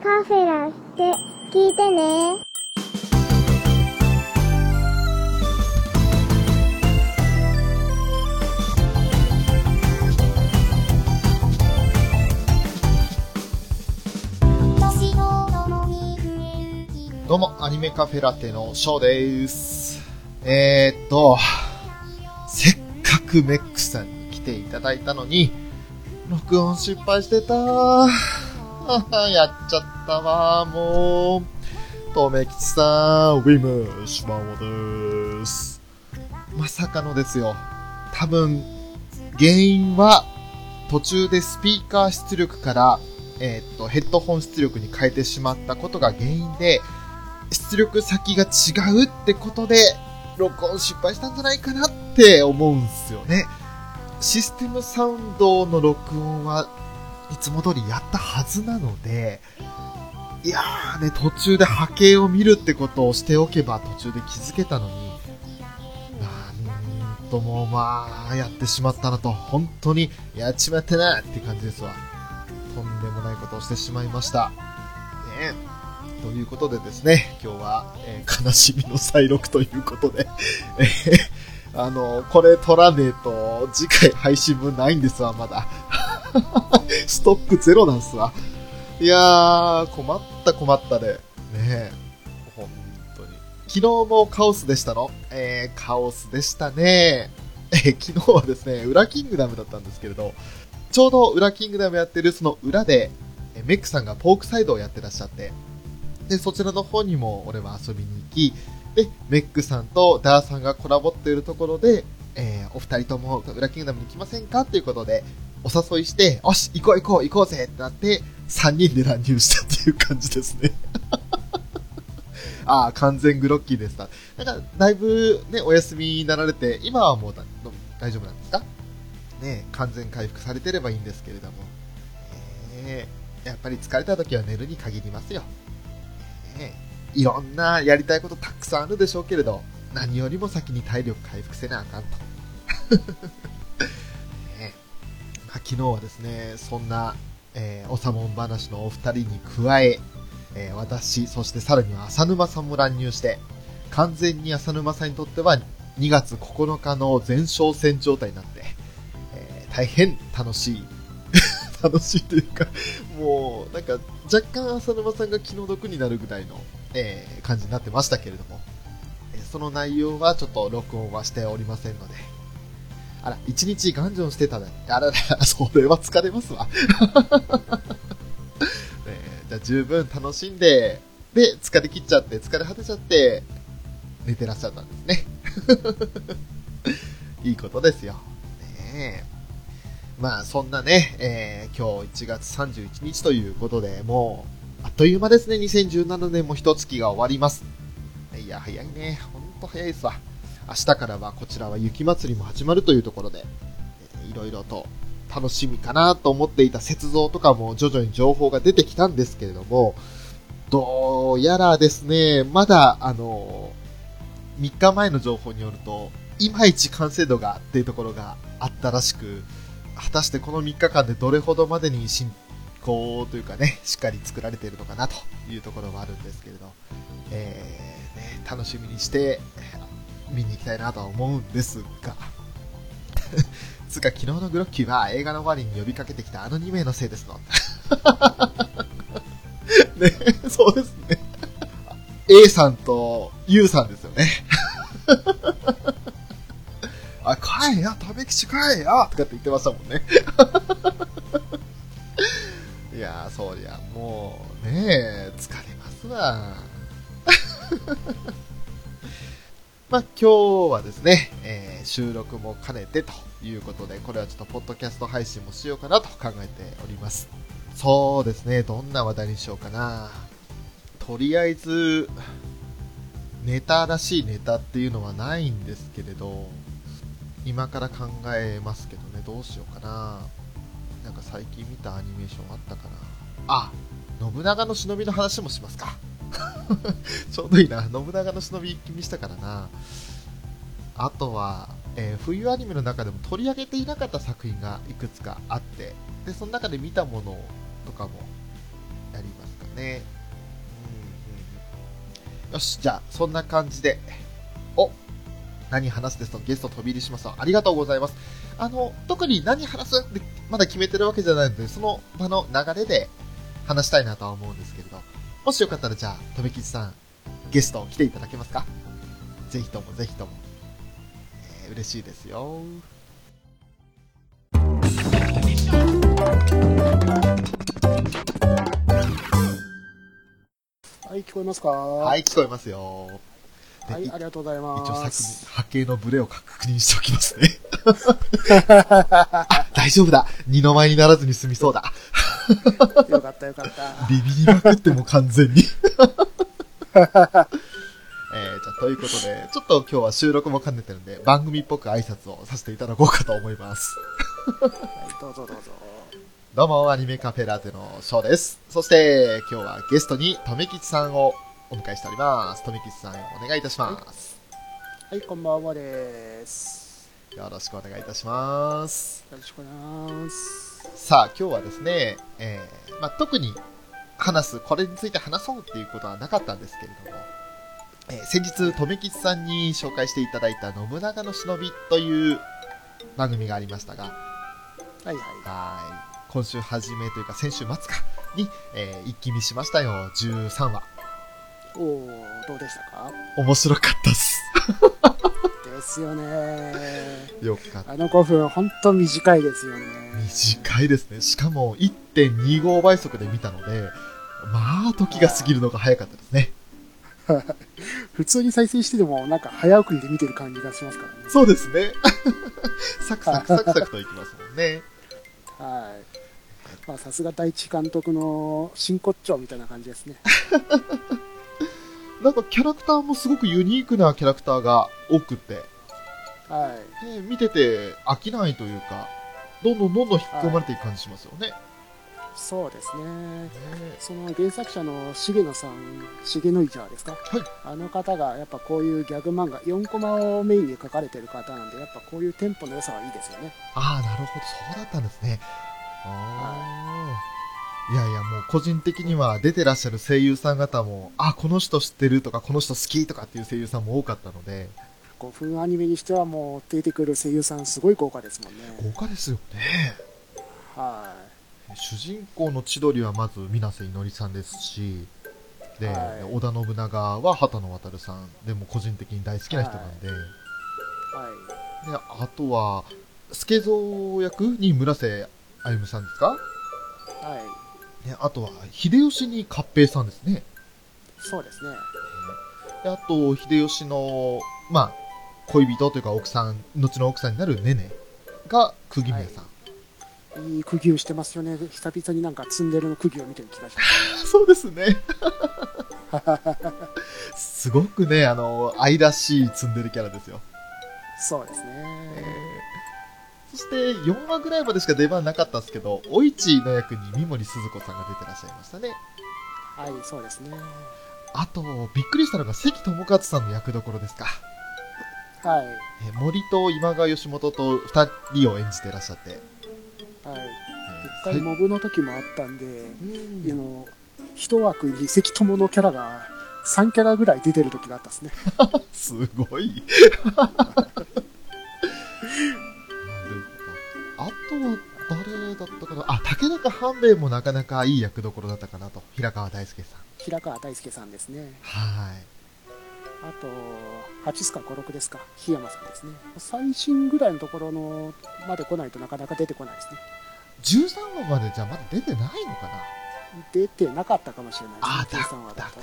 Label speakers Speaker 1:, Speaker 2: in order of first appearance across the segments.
Speaker 1: カフェラって聞いてね。
Speaker 2: どうも、アニメカフェラテのショーです。えー、っと、せっかくメックさんに来ていただいたのに、録音失敗してた。やっちゃったわ、もう。とめきちさん、ウィム、シマオです。まさかのですよ。多分、原因は、途中でスピーカー出力から、えーっと、ヘッドホン出力に変えてしまったことが原因で、出力先が違うってことで、録音失敗したんじゃないかなって思うんすよね。システムサウンドの録音はいつも通りやったはずなので、いやーね、途中で波形を見るってことをしておけば途中で気づけたのに、なんともまあ、やってしまったなと、本当にやっちまったなって感じですわ。とんでもないことをしてしまいました。ねということでですね、今日は、えー悲しみの再録ということで、あの、これ取らねえと、次回配信分ないんですわ、まだ。ストックゼロなんすわ。いやー、困った困ったで。ねえ。本当に。昨日もカオスでしたの？えー、カオスでしたね。えー昨日はですね、裏キングダムだったんですけれど、ちょうど裏キングダムやってるその裏で、えーメックさんがポークサイドをやってらっしゃって、で、そちらの方にも俺は遊びに行き、で、メックさんとダーさんがコラボっているところで、えーお二人とも裏キングダムに来ませんかということで、お誘いして、よし、行こう行こう行こうぜってなって、3人で乱入したっていう感じですね。ああ、完全グロッキーでした。なんか、だいぶね、お休みになられて、今はもうだ大丈夫なんですか？ね完全回復されてればいいんですけれども。えーやっぱり疲れた時は寝るに限りますよ。ねいろんなやりたいことたくさんあるでしょうけれど、何よりも先に体力回復せなあかんと。ねまあ、昨日はですね、そんな、えーおさもん話のお二人に加え、えー私、そしてさらには浅沼さんも乱入して、完全に浅沼さんにとっては2月9日の前哨戦状態になって、えー大変楽しい、楽しいというか、もう、なんか、若干浅沼さんが気の毒になるぐらいの、えー感じになってましたけれども、えーその内容はちょっと録音はしておりませんので、あら、一日ガンジョンしてたね。あらら、それは疲れますわ。えーじゃあ十分楽しんで、で、疲れ切っちゃって、疲れ果てちゃって、寝てらっしゃったんですね。いいことですよ。ねえ。まあ、そんなね、えー今日1月31日ということで、もう、あっという間ですね、2017年も一月が終わります。いや、早いね。ほんと早いですわ。明日からはこちらは雪祭りも始まるというところで、いろいろと楽しみかなと思っていた雪像とかも徐々に情報が出てきたんですけれども、どうやらですね、まだ、あの、3日前の情報によると、いまいち完成度がっていうところがあったらしく、果たしてこの3日間でどれほどまでに進行というかね、しっかり作られているのかなというところはあるんですけれど、えーね、楽しみにして、見に行きたいなとは思うんですが、つか昨日のグロッキーは映画の終わりに呼びかけてきたあの2名のせいですの。ね、そうですね。A さんと U さんですよね。あ、帰えよ、食べ吉帰えよとかって言ってましたもんね。いやー、そりゃもうね疲れますわ。まあ、今日はですね、えー収録も兼ねてということで、これはちょっとポッドキャスト配信もしようかなと考えております。そうですね、どんな話題にしようかな。とりあえず、ネタらしいネタっていうのはないんですけれど、今から考えますけどね、どうしようかな。なんか最近見たアニメーションあったかな。あ、信長の忍びの話もしますか。ちょうどいいな。信長の忍び気見したからな。あとは、えー冬アニメの中でも取り上げていなかった作品がいくつかあって、で、その中で見たものとかもやりますかね。うんうん、よし、じゃあ、そんな感じで、お何話すですとゲスト飛び入りしますありがとうございます。あの、特に何話すってまだ決めてるわけじゃないので、その場の流れで話したいなとは思うんですけれど、もしよかったらじゃあ、とめきちさん、ゲスト来ていただけますか？ぜひともぜひとも。えー、嬉しいですよ。
Speaker 3: はい、聞こえますか？
Speaker 2: は、
Speaker 3: はい
Speaker 2: 聞こえますよ。で
Speaker 3: はい、
Speaker 2: い
Speaker 3: ありがとうございます。
Speaker 2: 一応先に波形のブレを確認しておきますね。あ、大丈夫だ。二の舞にならずに済みそうだ。
Speaker 3: よかったよかった。
Speaker 2: ビビりまくっても完全に。えー、じゃあ、ということで、ちょっと今日は収録も兼ねてるんで、番組っぽく挨拶をさせていただこうかと思います。
Speaker 3: はい、どうぞどうぞ。
Speaker 2: どうも、アニメカフェラテのショーです。そして、今日はゲストに、とめきちさんをお迎えしております。とめきちさん、お願いいたします。
Speaker 3: はい、こんばんはです。
Speaker 2: よろしくお願いいたします。
Speaker 3: よろしくお願いします。
Speaker 2: さあ、今日はですね、えー、まあ、特に話す、これについて話そうっていうことはなかったんですけれども、えー先日、とめきちさんに紹介していただいた信長の忍びという番組がありましたが、
Speaker 3: はいはい。
Speaker 2: はい。今週初めというか先週末かに、えー一気見しましたよ、13話。
Speaker 3: おお、どうでしたか？
Speaker 2: 面白かったっす。
Speaker 3: ですよね。
Speaker 2: よかった。
Speaker 3: あの5分、ほんと短いですよね。
Speaker 2: 短いですね。しかも1.25倍速で見たので、まあ、時が過ぎるのが早かったですね。
Speaker 3: 普通に再生してても、なんか早送りで見てる感じがしますからね。
Speaker 2: そうですね。サクサクサクサクといきますもんね。
Speaker 3: はい。まあ、さすが第一監督の真骨頂みたいな感じですね。
Speaker 2: なんかキャラクターもすごくユニークなキャラクターが多くて、
Speaker 3: はい。
Speaker 2: ね見てて飽きないというか、どんどんどんどん引き込まれていく感じしますよね。
Speaker 3: そうですね。
Speaker 2: ね
Speaker 3: その原作者の重野さん、重野イジャーですか、
Speaker 2: はい
Speaker 3: あの方がやっぱこういうギャグ漫画、4コマをメインに書かれてる方なんで、やっぱこういうテンポの良さはいいですよね。
Speaker 2: ああ、なるほど、そうだったんですね。ああ。いやいや、もう個人的には出てらっしゃる声優さん方も、あ、この人知ってるとか、この人好きとかっていう声優さんも多かったので、
Speaker 3: 5分アニメにしてはもう出てくる声優さん、すごい豪華ですもんね。
Speaker 2: 豪華ですよね。
Speaker 3: は
Speaker 2: 主人公の千鳥はまず水瀬いのりさんですし、で、
Speaker 3: はい
Speaker 2: 織田信長は畑野渡さんでも個人的に大好きな人なんで、
Speaker 3: い。はい。
Speaker 2: であとは助蔵役に村瀬歩さんですか、
Speaker 3: はい。
Speaker 2: ね、あとは秀吉に合平さんですね
Speaker 3: そうですね。
Speaker 2: であと秀吉のまあ恋人というか奥さん後の奥さんになるねねが釘宮さん、
Speaker 3: いい釘をしてますよね。久々になんかツンデレの釘を見てる気がします。
Speaker 2: そうですね すごくねあの愛らしいツンデレキャラですよ
Speaker 3: そうです
Speaker 2: え
Speaker 3: ね。
Speaker 2: ーそして4話ぐらいまでしか出番なかったんですけど、お市の役に三森すず子さんが出てらっしゃいましたね。
Speaker 3: はい、そうですね。
Speaker 2: あと、びっくりしたのが関智勝さんの役どころですか。
Speaker 3: はい。
Speaker 2: えー森と今川義元と2人を演じてらっしゃって。
Speaker 3: はい。
Speaker 2: えー
Speaker 3: 一回モブの時もあったんで、
Speaker 2: うん
Speaker 3: あの一枠に関友のキャラが3キャラぐらい出てる時があったですね。
Speaker 2: すごい。あとは誰だったかな？あ、竹中半兵衛もなかなかいい役どころだったかなと。平川大輔さん。
Speaker 3: 平川大輔さんですね。
Speaker 2: はい。
Speaker 3: あと、八須賀五六ですか？檜山さんですね。最新ぐらいのところのまで来ないとなかなか出てこないですね。
Speaker 2: 13話までじゃあまだ出てないのかな？
Speaker 3: 出てなかったかもしれない
Speaker 2: あ
Speaker 3: ですね。
Speaker 2: だ
Speaker 3: 13話だと。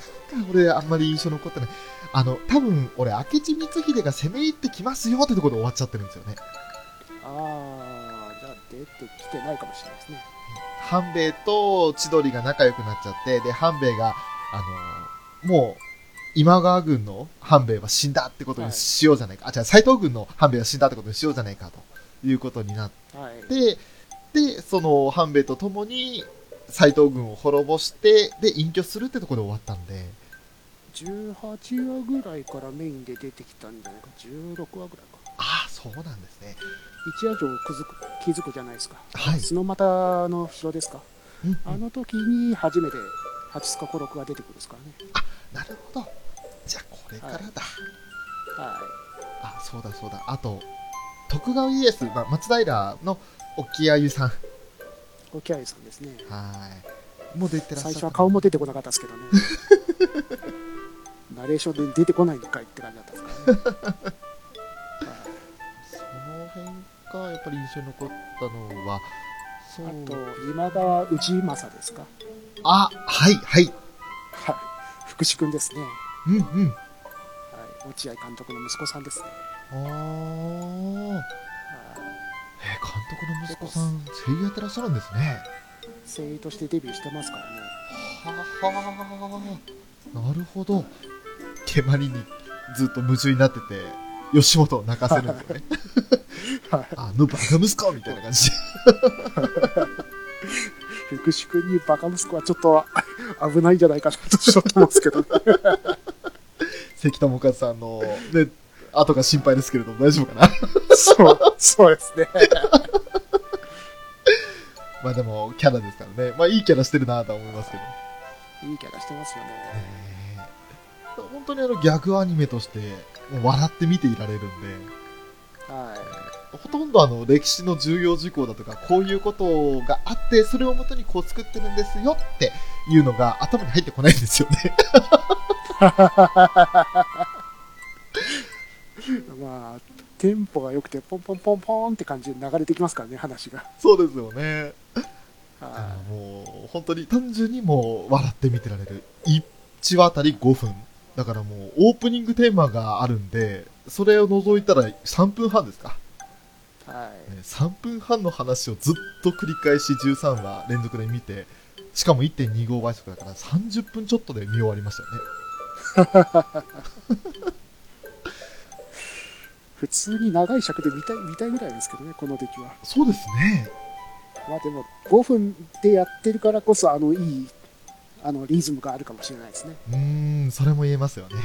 Speaker 2: 俺あんまり印象残ってない。あの、多分俺、明智光秀が攻め入ってきますよってところで終わっちゃってるんですよね。
Speaker 3: ああ出てきてないかもしれないですね。
Speaker 2: 半兵衛と千鳥が仲良くなっちゃって、で、半兵衛が、あのもう、今川軍の半兵衛は死んだってことにしようじゃないか。あ、違う、斎藤軍の半兵衛は死んだってことにしようじゃないかということになっ
Speaker 3: はい。
Speaker 2: て、で、その半兵衛と共に斎藤軍を滅ぼして、で、隠居するってところで終わったんで、
Speaker 3: 18話ぐらいからメインで出てきたんじゃないか。16話ぐらいか。
Speaker 2: ああ、そうなんですね。
Speaker 3: 一夜城をくずく気づくじゃないですか。
Speaker 2: はい。
Speaker 3: 角俣の城ですか。
Speaker 2: うんうん
Speaker 3: あの時に初めてハチスカコロクが出てくるんですからね。
Speaker 2: なるほど。じゃあ、これからだ。
Speaker 3: は
Speaker 2: あ、そうだそうだ。あと、徳川家康、まあ、松平の沖合湯さん。
Speaker 3: い。沖合さんですね。
Speaker 2: はい。もう出てらっしゃった。
Speaker 3: 最初は顔も出てこなかったですけどね。ナレーションで出てこないのかいって感じだったんですからね。はい
Speaker 2: その辺がやっぱり印象に残ったのは、そう。
Speaker 3: あと、今川氏政ですか？
Speaker 2: あ、はい、はい。
Speaker 3: はい。福士君ですね。
Speaker 2: うんうん。
Speaker 3: はい。落合監督の息子さんですね。
Speaker 2: あー。
Speaker 3: はい
Speaker 2: えー監督の息子さん、声優やってらっしゃるんですね。
Speaker 3: 声優としてデビューしてますからね。
Speaker 2: ははなるほど。蹴鞠にずっと夢中になってて、吉本を泣かせるんですよね。
Speaker 3: はい。
Speaker 2: あのバカ息子みたいな感じで。
Speaker 3: 福士君にバカ息子はちょっと危ないんじゃないかなとちょっと思うんですけどね。
Speaker 2: 関智和さんの、ね、後が心配ですけれども大丈夫かな
Speaker 3: そう、そうですね。
Speaker 2: まあでも、キャラですからね。まあいいキャラしてるなとは思いますけど。
Speaker 3: いいキャラしてますよね。
Speaker 2: えー本当にあのギャグアニメとして、もう笑って見ていられるんで、
Speaker 3: はい。
Speaker 2: ほとんどあの歴史の重要事項だとか、こういうことがあって、それをもとにこう作ってるんですよっていうのが頭に入ってこないんですよね。
Speaker 3: まあ、テンポが良くて、ポンポンポンポンって感じで流れてきますからね、話が。
Speaker 2: そうですよね。あもう、本当に単純にもう笑って見てられる。1話あたり5分。だからもう、オープニングテーマがあるんで、それを除いたら3分半ですか。
Speaker 3: い。はい。
Speaker 2: ね3分半の話をずっと繰り返し13話連続で見て、しかも1.25倍速だから30分ちょっとで見終わりましたよね。
Speaker 3: 普通に長い尺で見たい、見たいぐらいですけどね、この出来は。
Speaker 2: そうですね。
Speaker 3: まあでも、5分でやってるからこそ、あの、いい、あの、リズムがあるかもしれないですね。
Speaker 2: うーん、それも言えますよね。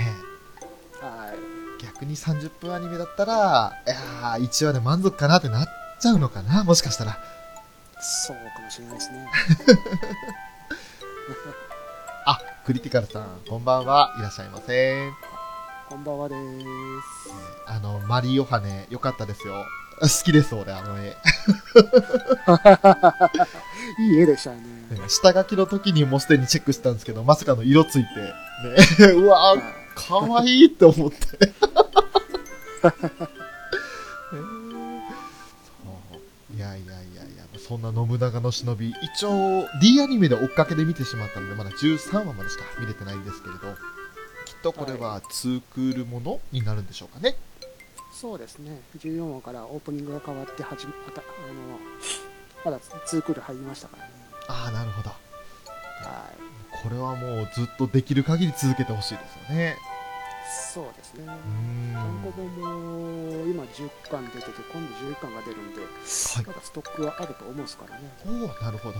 Speaker 3: はい。
Speaker 2: 逆に30分アニメだったら、いやー、1話で満足かなってなっちゃうのかなもしかしたら。
Speaker 3: そうかもしれないですね。
Speaker 2: あ、クリティカルさん、こんばんは。いらっしゃいませ。
Speaker 3: こんばんはでーす。
Speaker 2: あの、マリオハネ、よかったですよ。好きです、俺、あの絵。
Speaker 3: いい絵でしたね。
Speaker 2: ね下書きの時にもうすでにチェックしたんですけど、まさかの色ついて、ね、うわー、
Speaker 3: はい
Speaker 2: かわいいって思って。いやいやいやいや、そんな信長の忍び、一応 D アニメで追っかけで見てしまったので、まだ13話までしか見れてないんですけれど、きっとこれは2クールものになるんでしょうかね。
Speaker 3: そうですね。14話からオープニングが変わって始まった、あの、まだ2クール入りましたからね。
Speaker 2: ああ、なるほど。
Speaker 3: はい。
Speaker 2: これはもうずっとできる限り続けてほしいですよね。
Speaker 3: そうですね。
Speaker 2: うーん。
Speaker 3: 単語本も今10巻出てて、今度11巻が出るんで、
Speaker 2: はい
Speaker 3: まだストックはあると思うんですからね。
Speaker 2: おおなるほど。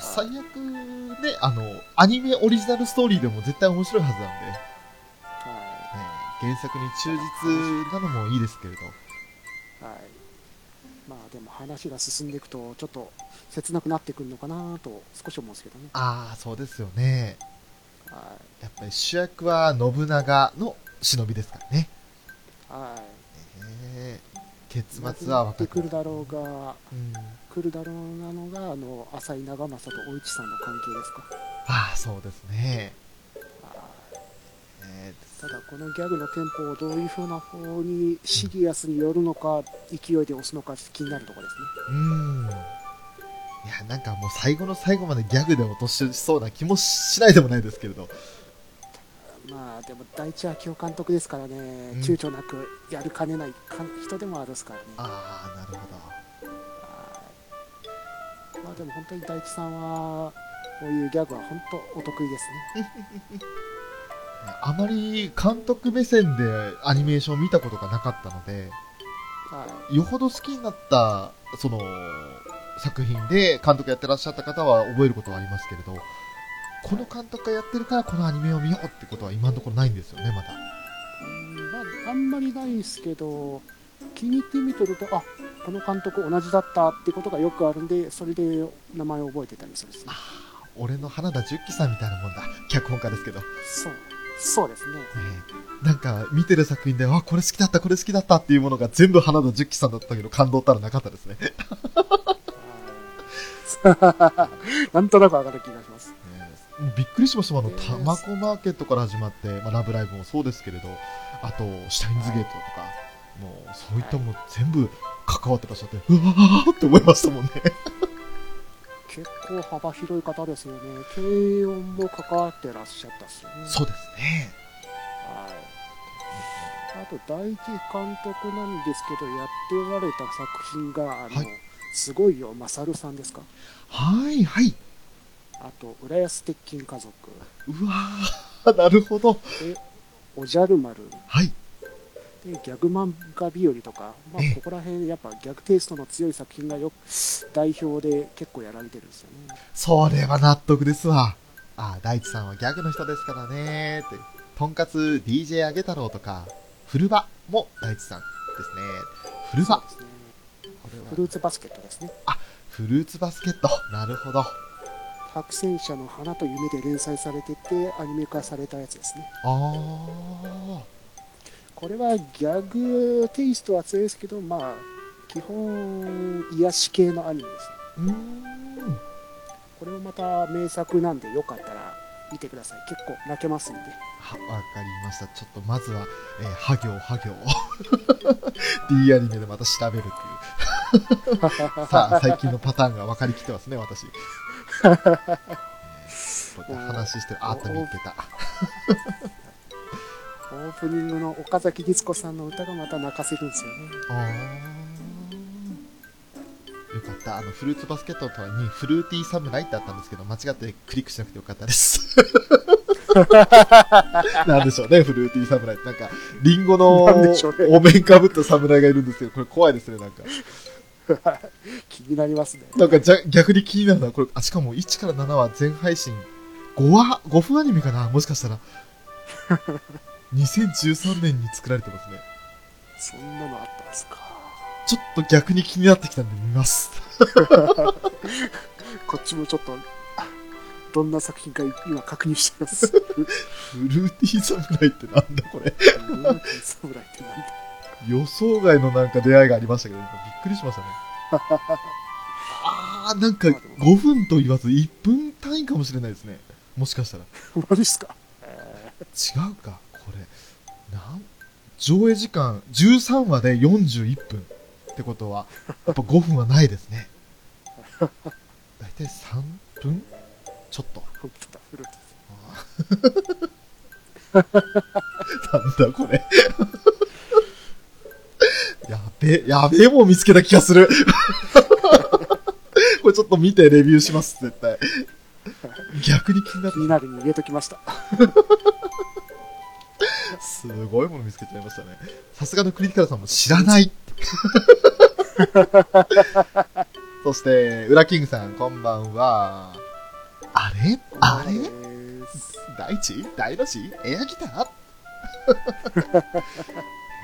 Speaker 2: 最悪ね、あの、アニメオリジナルストーリーでも絶対面白いはずなんで、原作に忠実なのもいいですけれど。
Speaker 3: い。はい。まあでも話が進んでいくと、ちょっと切なくなってくるのかなと少し思うんですけどね。
Speaker 2: ああ、そうですよね。
Speaker 3: は
Speaker 2: やっぱり主役は信長の忍びですからね。
Speaker 3: い。はい。
Speaker 2: えー結末は
Speaker 3: って
Speaker 2: 若く
Speaker 3: くるだろうが、
Speaker 2: うん。
Speaker 3: 来るだろうなのが、あの、浅井長政とお市さんの関係ですか。
Speaker 2: ああ、そうですね。
Speaker 3: はい
Speaker 2: え
Speaker 3: ただ、このギャグのテンポをどういう風な方にシリアスによるのか、勢いで押すのか気になるところですね。
Speaker 2: ーうん。いや、なんかもう最後の最後までギャグで落としそうな気もしないでもないですけれど。
Speaker 3: まあでも第一明夫監督ですからね、
Speaker 2: ん
Speaker 3: 躊躇なくやるかねないか人でもあるですからね。
Speaker 2: ああ、なるほど。
Speaker 3: はいまあでも本当に大地さんはこういうギャグは本当お得意ですね。
Speaker 2: あまり監督目線でアニメーションを見たことがなかったので、
Speaker 3: は
Speaker 2: よほど好きになった、その、作品で監督やってらっしゃった方は覚えることはありますけれど、この監督がやってるからこのアニメを見ようってことは今のところないんですよね、まだ。
Speaker 3: まああんまりないんですけど気に入ってみてるとあこの監督同じだったってことがよくあるんでそれで名前を覚えてたりするんですね。
Speaker 2: 俺の花田十喜さんみたいなもんだ。脚本家ですけど。
Speaker 3: そう。そうですね。
Speaker 2: ええなんか、見てる作品で、あ、これ好きだった、これ好きだったっていうものが全部花田十喜さんだったけど、感動ったらなかったですね。
Speaker 3: はいなんとなくわかる気がします。
Speaker 2: ええびっくりしました。あの、
Speaker 3: ええ
Speaker 2: たまこマーケットから始まって、まあ、ラブライブもそうですけれど、あと、シュタインズゲートとか、もう、そういったもの全部関わってらっしゃって、うわーって思いましたもんね。
Speaker 3: 結構幅広い方ですよね。軽音も関わってらっしゃったっすよね。
Speaker 2: そうですね。
Speaker 3: はい。あと、大地監督なんですけど、やっておられた作品が、あの、
Speaker 2: はい
Speaker 3: すごいよ、マサルさんですか？
Speaker 2: はい、はい。
Speaker 3: あと、浦安鉄筋家族、
Speaker 2: うわー、なるほど。
Speaker 3: おじゃる丸、
Speaker 2: はい。
Speaker 3: でギャグ漫画日和とか、まあ
Speaker 2: ええ、
Speaker 3: ここら辺、やっぱギャグテイストの強い作品がよく代表で結構やられてるんですよね。
Speaker 2: それは納得ですわ。あ、大地さんはギャグの人ですからねって。とんかつ DJ あげ太郎とか、古場も大地さんですね。古場。
Speaker 3: ね。フルーツバスケットですね。
Speaker 2: フルーツバスケット。なるほど。
Speaker 3: 白戦車の花と夢で連載されてて、アニメ化されたやつですね。
Speaker 2: あー。
Speaker 3: これはギャグテイストは強いですけど、まあ、基本、癒し系のアニメですね。これもまた名作なんで、よかったら見てください。結構泣けますんで。
Speaker 2: は、わかりました。ちょっとまずは、えー、は行、は行。D アニメでまた調べるっていう。さあ、最近のパターンが分かりきってますね、私。えー話してる。あった、見つけた。
Speaker 3: オープニングの岡崎律子さんの歌がまた泣かせるんですよね。
Speaker 2: よかった。あの、フルーツバスケットとはに、フルーティーサムライってあったんですけど、間違ってクリックしなくてよかったです。なんでしょうね、フルーティーサムライって。なんか、リンゴのお面かぶった侍がいるんですけど、これ怖いですね、なんか。
Speaker 3: 気になりますね。
Speaker 2: なんかじゃ、逆に気になるのは、これ、あ、しかも1から7は全配信、5話、5分アニメかな？もしかしたら。2013年に作られてますね。
Speaker 3: そんなのあったんですか。
Speaker 2: ちょっと逆に気になってきたんで見ます。
Speaker 3: こっちもちょっと、あどんな作品か今確認しています。
Speaker 2: フルーティー侍ってなんだこれ。
Speaker 3: うん侍ってなんだ
Speaker 2: 予想外のなんか出会いがありましたけど、今びっくりしましたね。あー、なんか5分と言わず1分単位かもしれないですね。もしかしたら。
Speaker 3: マジっすか。
Speaker 2: 違うか。なん、上映時間13話で41分ってことは、やっぱ5分はないですね。だいたい3分？ちょっと。なんだこれ。やべえ、やべえもん見つけた気がする。これちょっと見てレビューします、絶対。逆に気になって
Speaker 3: 気になるに入れときました。
Speaker 2: すごいもの見つけちゃいましたね。さすがのクリティカルさんも知らない。そして、ウラキングさん、こんばんは。あれ？あれ？大地？大のしエアギター？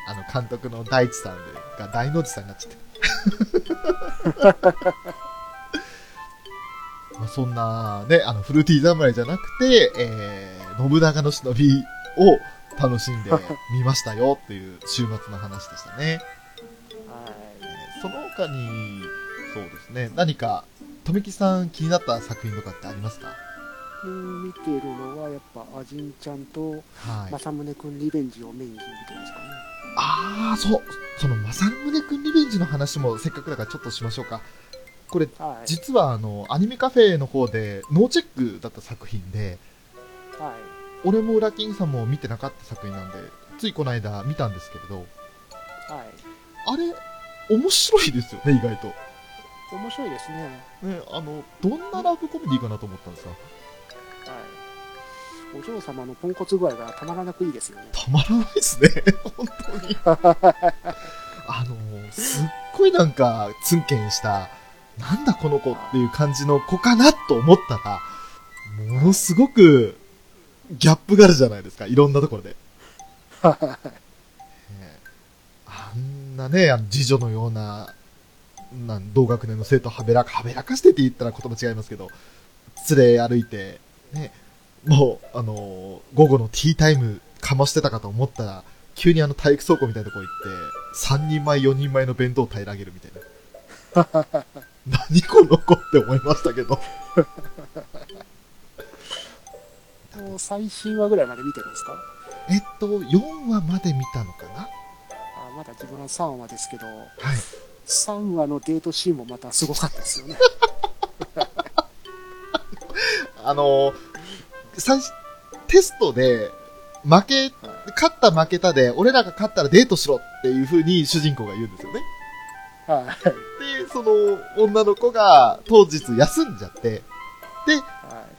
Speaker 2: あの、監督の大地さんでが大の字さんになっちゃって。まあそんな、ね、あの、フルーティー侍じゃなくて、えー、信長の忍びを楽しんでみましたよっていう週末の話でしたね。
Speaker 3: はい
Speaker 2: えーその他に、そうですね、何か、とめきさん気になった作品とかってありますか？
Speaker 3: うん見てるのはやっぱアジンちゃんと
Speaker 2: はい。
Speaker 3: 政宗くんリベンジをメインに見てますかね。
Speaker 2: ああ、そう。その、まさむねくんリベンジの話もせっかくだからちょっとしましょうか。これ、
Speaker 3: はい。
Speaker 2: 実はあの、アニメカフェの方で、ノーチェックだった作品で、
Speaker 3: はい。
Speaker 2: 俺もウラキングさんも見てなかった作品なんで、ついこの間見たんですけれど、
Speaker 3: はい。
Speaker 2: あれ、面白いですよね、意外と。
Speaker 3: 面白いですね。
Speaker 2: ね、あの、どんなラブコメディかなと思ったんですが、
Speaker 3: はい。お嬢様のポンコツ具合がたまらなくいいですよね。
Speaker 2: たまらないですね、本当に。あの、すっごいなんか、ツンケンした、なんだこの子っていう感じの子かなと思ったら、ものすごく、ギャップがあるじゃないですか、いろんなところで。ええあんなね、あの、次女のような、なん同学年の生徒をはべらか、はべらかしてって言ったら言葉違いますけど、連れ歩いて、ね、もう、あのー午後のティータイムかましてたかと思ったら、急にあの体育倉庫みたいなとこ行って、3人前、4人前の弁当を平らげるみたいな。何この子って思いましたけど。
Speaker 3: もう最新話ぐらいまで見てるんですか？
Speaker 2: えっと、4話まで見たのかな？
Speaker 3: あまだ自分は3話ですけど、
Speaker 2: はい。
Speaker 3: 3話のデートシーンもまたすごかったですよね。
Speaker 2: あのー最初、テストで、負け、勝った負けたで、俺らが勝ったらデートしろっていう風に主人公が言うんですよね。
Speaker 3: はい。
Speaker 2: で、その女の子が当日休んじゃって、で、
Speaker 3: はい。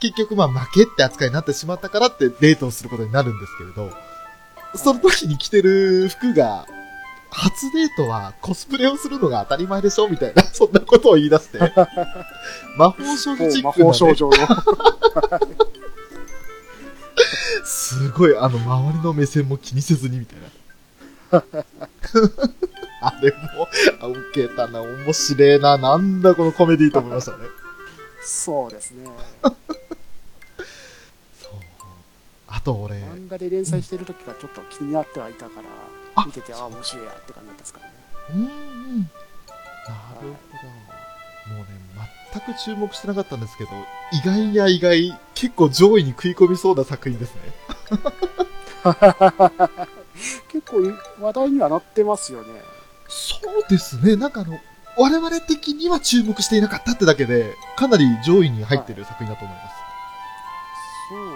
Speaker 2: 結局まあ負けって扱いになってしまったからってデートをすることになるんですけれど、その時に着てる服が、初デートはコスプレをするのが当たり前でしょみたいな、そんなことを言い出して、魔法少女チ
Speaker 3: 魔
Speaker 2: ックな、ね、
Speaker 3: 法少女の。
Speaker 2: すごい、あの、周りの目線も気にせずにみたいな。あれも、あ、受けたな、面白いな、なんだこのコメディと思いましたね。
Speaker 3: そうですね。
Speaker 2: そう。あと俺、
Speaker 3: 漫画で連載してる時がちょっと気になってはいたから、
Speaker 2: あ
Speaker 3: 見てて、ああ、面白いやって感じだったですからね。
Speaker 2: うんうん。なるほど。もうね、全く注目してなかったんですけど、意外や意外、結構上位に食い込みそうな作品ですね。
Speaker 3: 結構話題にはなってますよね。
Speaker 2: そうですね。なんかあの、我々的には注目していなかったってだけで、かなり上位に入ってる作品だと思います。
Speaker 3: そうで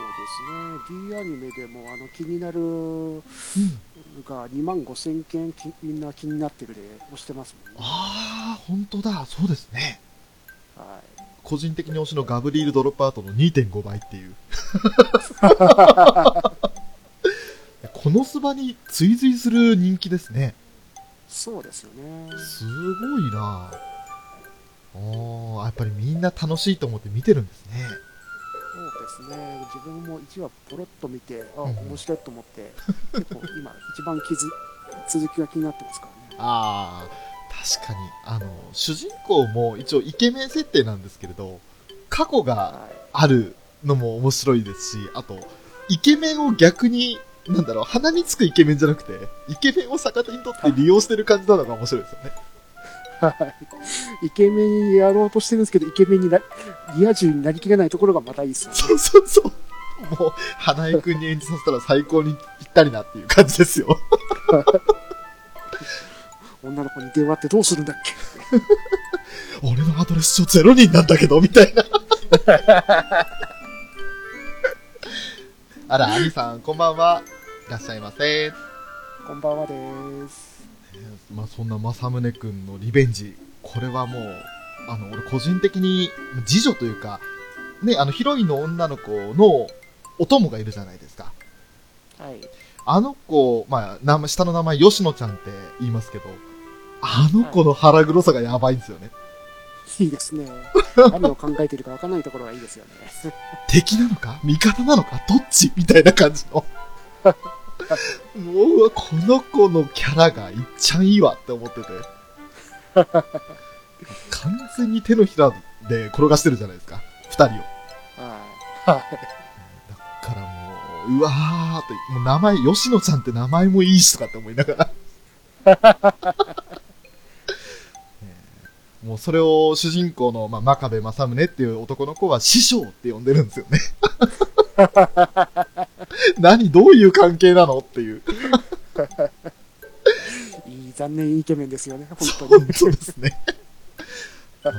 Speaker 3: すね。D アニメでもあの気になる
Speaker 2: うん。
Speaker 3: が2万5千件きみんな気になってるで押してますもんね。
Speaker 2: ああ、本当だ。そうですね。
Speaker 3: はい。
Speaker 2: 個人的に推しのガブリール・ドロップアウトの2.5倍っていう。このスバに追随する人気ですね。
Speaker 3: そうですよね。
Speaker 2: すごいなああ、やっぱりみんな楽しいと思って見てるんですね。
Speaker 3: そうですね。自分も1話ポロッと見て、あ、
Speaker 2: うん
Speaker 3: 面白いと思って、結構今一番気づ続きが気になってますからね。
Speaker 2: ああ、確かに。あの、主人公も一応イケメン設定なんですけれど、過去が
Speaker 3: はい。
Speaker 2: あるのも面白いですし、あと、イケメンを逆に、なんだろう、鼻につくイケメンじゃなくて、イケメンを逆手にとって利用してる感じなのが面白いですよね。
Speaker 3: はい。イケメンにやろうとしてるんですけど、イケメンにな、リア充になりきれないところがまたいいっすよね。
Speaker 2: そうそうそう。もう、花江くんに演じさせたら最高にぴったりなっていう感じですよ。
Speaker 3: 女の子に電話ってどうするんだっけ？
Speaker 2: 俺のアドレス帳ゼロ人なんだけど、みたいな。あら、アニさん、こんばんは。いらっしゃいませ。
Speaker 3: こんばんはです。
Speaker 2: まあ、そんな正宗くんのリベンジ、これはもう、あの、俺個人的に、次女というか、ね、あの、ヒロインの女の子のお供がいるじゃないですか。
Speaker 3: はい。
Speaker 2: あの子、まあ、下の名前、吉野ちゃんって言いますけど、あの子の腹黒さがやばいんですよね。
Speaker 3: いいですね。何を考えているか分からないところがいいですよね。
Speaker 2: 敵なのか味方なのかどっち？みたいな感じの。もうう、この子のキャラがいっちゃんいいわって思ってて。完全に手のひらで転がしてるじゃないですか。二人を。
Speaker 3: はい。
Speaker 2: だからもう、うわーって、もう名前、吉野ちゃんって名前もいいしとかって思いながら。もうそれを主人公の、まあ、真壁正宗っていう男の子は師匠って呼んでるんですよね。何どういう関係なの？っていう。
Speaker 3: いい残念イケメンですよね、本当に。
Speaker 2: そうですね。うん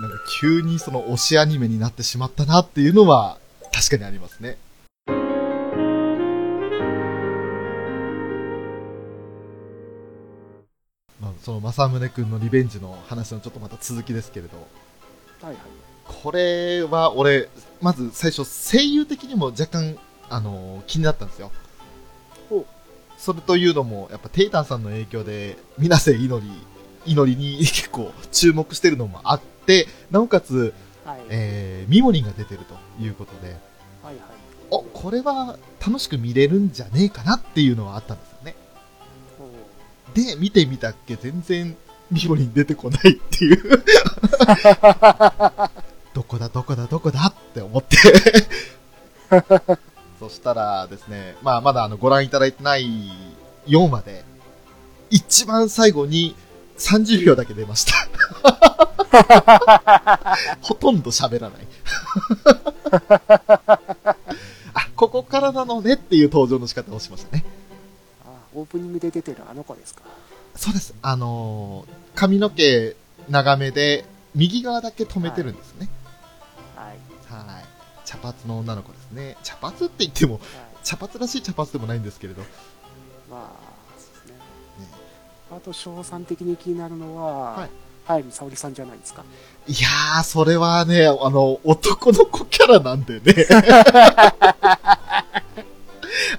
Speaker 2: なんか急にその推しアニメになってしまったなっていうのは確かにありますね。まあ、その正宗くんのリベンジの話のちょっとまた続きですけれど、
Speaker 3: はいはい。
Speaker 2: これは俺、まず最初声優的にも若干、あのー気になったんですよ。それというのも、やっぱテイタンさんの影響で、水瀬いのり、いのりに結構注目してるのもあって、なおかつ、
Speaker 3: はい。
Speaker 2: えー、ミモリンが出てるということで、
Speaker 3: はいはい。
Speaker 2: お、これは楽しく見れるんじゃねえかなっていうのはあったんですよね。
Speaker 3: ほ
Speaker 2: で、見てみたっけ全然ミモリン出てこないっていう。どこだどこだどこだっって思って。そしたらですね、まあまだあのご覧いただいてない4話で、一番最後に30秒だけ出ました。ほとんど喋らない。あ、ここからなのねっていう登場の仕方をしましたね。
Speaker 3: あオープニングで出てるあの子ですか。
Speaker 2: そうです。あのー髪の毛長めで、右側だけ止めてるんですね。
Speaker 3: はい。
Speaker 2: はい。茶髪の女の子ですね。茶髪って言っても、
Speaker 3: はい、
Speaker 2: 茶髪らしい茶髪でもないんですけれど。
Speaker 3: まあ、そうですね。あと、賞賛的に気になるのは、
Speaker 2: はい
Speaker 3: 早見沙織さんじゃないですか。
Speaker 2: いやー、それはね、あの、男の子キャラなんでね。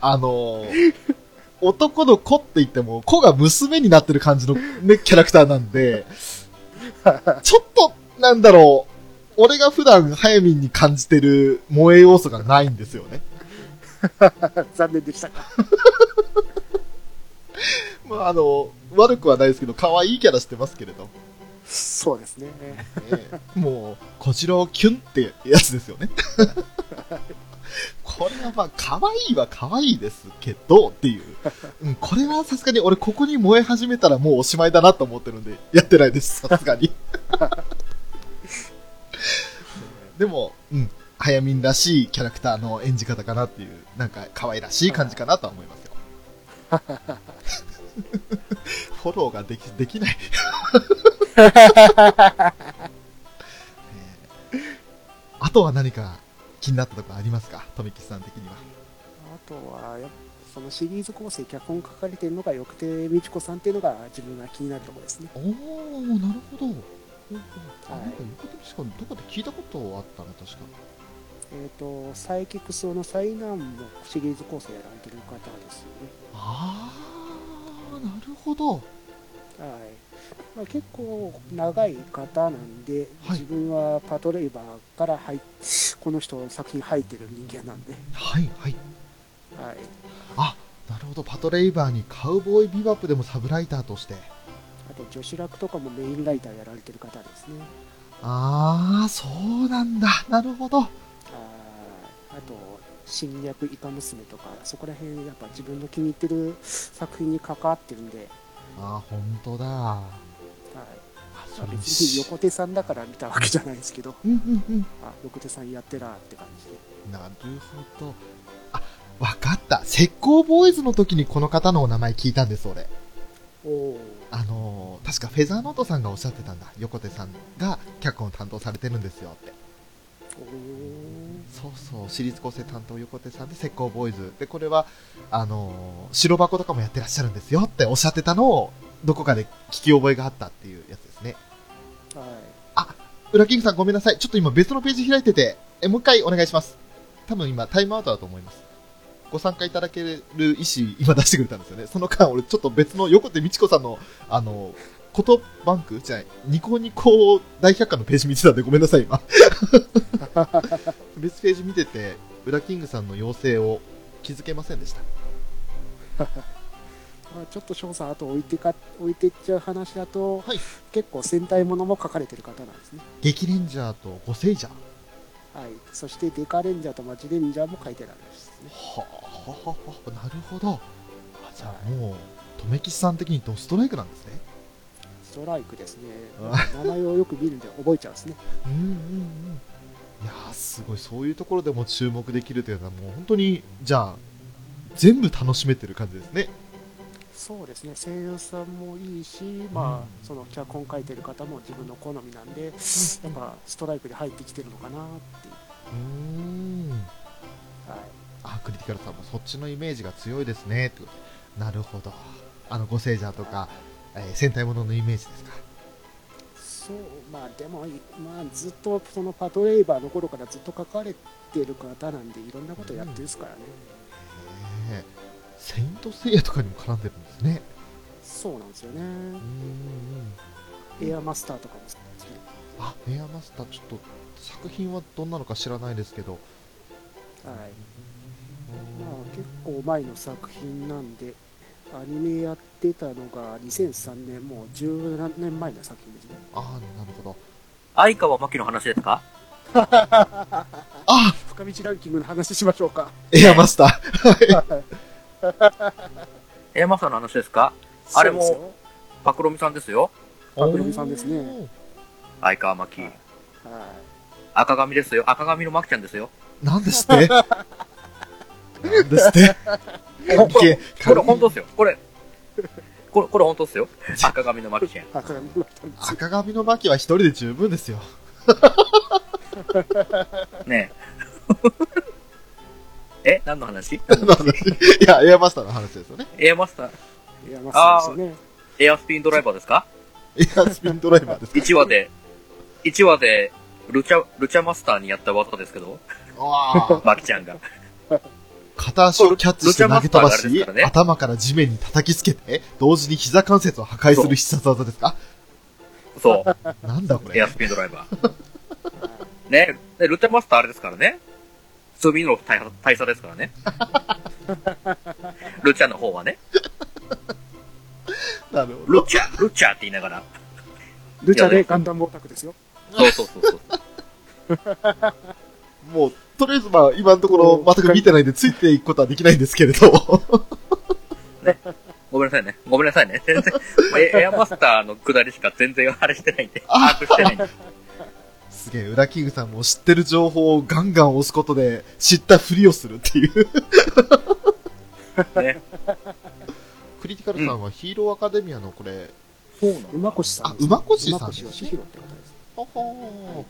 Speaker 2: あの、男の子って言っても、子が娘になってる感じのね、キャラクターなんで、ちょっと、なんだろう、俺が普段早見に感じてる萌え要素がないんですよね。
Speaker 3: 残念でしたか。
Speaker 2: まあ、あの、悪くはないですけど、可愛いキャラしてますけれど。
Speaker 3: そうですね。
Speaker 2: ねもう、小次郎キュンってやつですよね。これはまあ、可愛いは可愛いですけど、っていう。うん、これはさすがに俺ここに燃え始めたらもうおしまいだなと思ってるんで、やってないです、さすがに。でも、うん、早見らしいキャラクターの演じ方かなっていう、なんか可愛らしい感じかなとは思いますよ。フォローができ、できない。えーあとは何か気になったところありますか？富木さん的には。
Speaker 3: あとは、やっぱそのシリーズ構成、脚本書かれてるのがよくて、美智子さんっていうのが自分が気になるところですね。
Speaker 2: おおなるほど。ほうほうあなんか横どこで聞いたことあったな、確か。
Speaker 3: えっ、と、サイキックスの災難もシリーズ構成やられてる方ですよね。
Speaker 2: ああ、なるほど。
Speaker 3: はい。まあ、結構長い方なんで、
Speaker 2: はい
Speaker 3: 自分はパトレイバーから入っこの人作品入ってる人間なんで、
Speaker 2: はい、はい。
Speaker 3: はい。
Speaker 2: あ、なるほど。パトレイバーにカウボーイビバップでもサブライターとして。
Speaker 3: あと女子楽とかもメインライターやられてる方ですね。
Speaker 2: ああ、そうなんだ。なるほど。
Speaker 3: はいあと、侵略イカ娘とか、そこら辺、やっぱ自分の気に入ってる作品に関わってるんで、
Speaker 2: ああ、本当だ。あ、
Speaker 3: はい。
Speaker 2: そ
Speaker 3: あ別に横手さんだから見たわけじゃないですけど、
Speaker 2: うんうんうん。
Speaker 3: あ横手さんやってらって感じで。
Speaker 2: なるほど。あ、わかった。石膏ボーイズの時にこの方のお名前聞いたんです、俺。
Speaker 3: おお
Speaker 2: あのー確かフェザーノートさんがおっしゃってたんだ。横手さんが脚本を担当されてるんですよって。
Speaker 3: お
Speaker 2: そうそう、シリーズ構成担当横手さんで石膏ボーイズ。で、これは、あのー白箱とかもやってらっしゃるんですよっておっしゃってたのを、どこかで聞き覚えがあったっていうやつですね。
Speaker 3: はい。
Speaker 2: ウラキングさんごめんなさい。ちょっと今別のページ開いてて、え、もう一回お願いします。多分今タイムアウトだと思います。ご参加いただける意思、今出してくれたんですよね。その間、俺ちょっと別の横手美智子さんの、あの、ことバンク？じゃない、ニコニコ大百科のページ見てたんでごめんなさい、今。別ページ見てて、ウラキングさんの要請を気づけませんでした。
Speaker 3: まあ、ちょっと翔さん、あと置いてか置いてっちゃう話だと、
Speaker 2: はい
Speaker 3: 結構戦隊ものも書かれてる方なんですね。
Speaker 2: 激レンジャーとゴセイジャー。
Speaker 3: はい。そしてデカレンジャーとマジレンジャーも書いてあるんですね。
Speaker 2: はあ、はあはあ、なるほど。あじゃあもう、留吉さん的にドストライクなんですね。
Speaker 3: ストライクですね
Speaker 2: あ。
Speaker 3: 名前をよく見るんで覚えちゃうんですね。
Speaker 2: うんうんうん。いやーすごい、そういうところでも注目できるというのは、もう本当に、じゃあ、全部楽しめてる感じですね。
Speaker 3: そうですね。声優さんもいいし、まあ、
Speaker 2: うん
Speaker 3: その脚本書いてる方も自分の好みなんで、やっぱストライクで入ってきてるのかなっていう。
Speaker 2: うーん。
Speaker 3: はい。
Speaker 2: あ、クリティカルさんもそっちのイメージが強いですね。ってことでなるほど。あの、ゴセイジャーとか、えー戦隊もののイメージですか？
Speaker 3: そう、まあでも、まあずっとそのパトレイバーの頃からずっと書かれてる方なんで、いろんなことやってるですからね。
Speaker 2: ねえセイントセイヤとかにも絡んでるんですね。
Speaker 3: そうなんですよね
Speaker 2: う。んうんうん。
Speaker 3: エアマスターとかも好きですね。
Speaker 2: あ、エアマスター、ちょっと作品はどんなのか知らないですけど。
Speaker 3: はい。まあ結構前の作品なんで、アニメやってたのが2003年、もう十何年前の作品ですね。
Speaker 2: ああ、なるほど。
Speaker 4: 相川真紀の話ですか？
Speaker 2: あ
Speaker 3: 深道ランキングの話しましょうか。
Speaker 2: エアマスター。
Speaker 4: エアマスターの話ですか？あれもパクロミさんですよ。
Speaker 3: パクロミさんですね。
Speaker 4: 相川真紀。
Speaker 3: はい
Speaker 4: 赤髪ですよ。赤髪のマキちゃんですよ。
Speaker 2: なんですって？ですって
Speaker 4: これ、これ本当
Speaker 2: 当
Speaker 4: ですよ。これ、これ、これ本当ですよ。赤髪のマキちゃん。
Speaker 3: 赤髪の
Speaker 2: 巻は一人で十分ですよ。
Speaker 4: ねえ。え何の話？
Speaker 2: 何の話？いや、エアマスターの話ですよね。
Speaker 4: エアマスター、
Speaker 3: いや、まあそうですよね。
Speaker 4: エアスピンドライバーですか？
Speaker 2: エアスピンドライバーですか
Speaker 4: ?1 話で、1話で、ルチャ、ルチャマスターにやった技ですけど、
Speaker 2: ああ。
Speaker 4: マキちゃんが。
Speaker 2: 片足をキャッチして投げ飛ばし
Speaker 4: ね
Speaker 2: 頭から地面に叩きつけて、同時に膝関節を破壊する必殺技ですか？
Speaker 4: そう。
Speaker 2: なんだこれ
Speaker 4: エア。スピンドライバー。ねでルチャマスターあれですからね。罪の大大佐ですからね。ルチャの方はね。
Speaker 2: なるほど。
Speaker 4: ルチャルチャって言いながら。
Speaker 3: ルチャでガンダムオタクですよ。
Speaker 4: そうそうそうそう。
Speaker 2: もう、とりあえずまあ、今のところ全く見てないんで、ついていくことはできないんですけれど。
Speaker 4: ごめんなさいね。ごめんなさいね。全然、エエアマスターの下りしか全然あれしてないんで、把握してないんで。
Speaker 2: すげえ、裏キングさんも知ってる情報をガンガン押すことで、知ったふりをするっていう。
Speaker 4: ね。
Speaker 2: クリティカルさんはヒーローアカデミアのこれ、
Speaker 4: そうな
Speaker 3: 馬越さん。
Speaker 2: あ馬越さん
Speaker 3: です。
Speaker 2: はは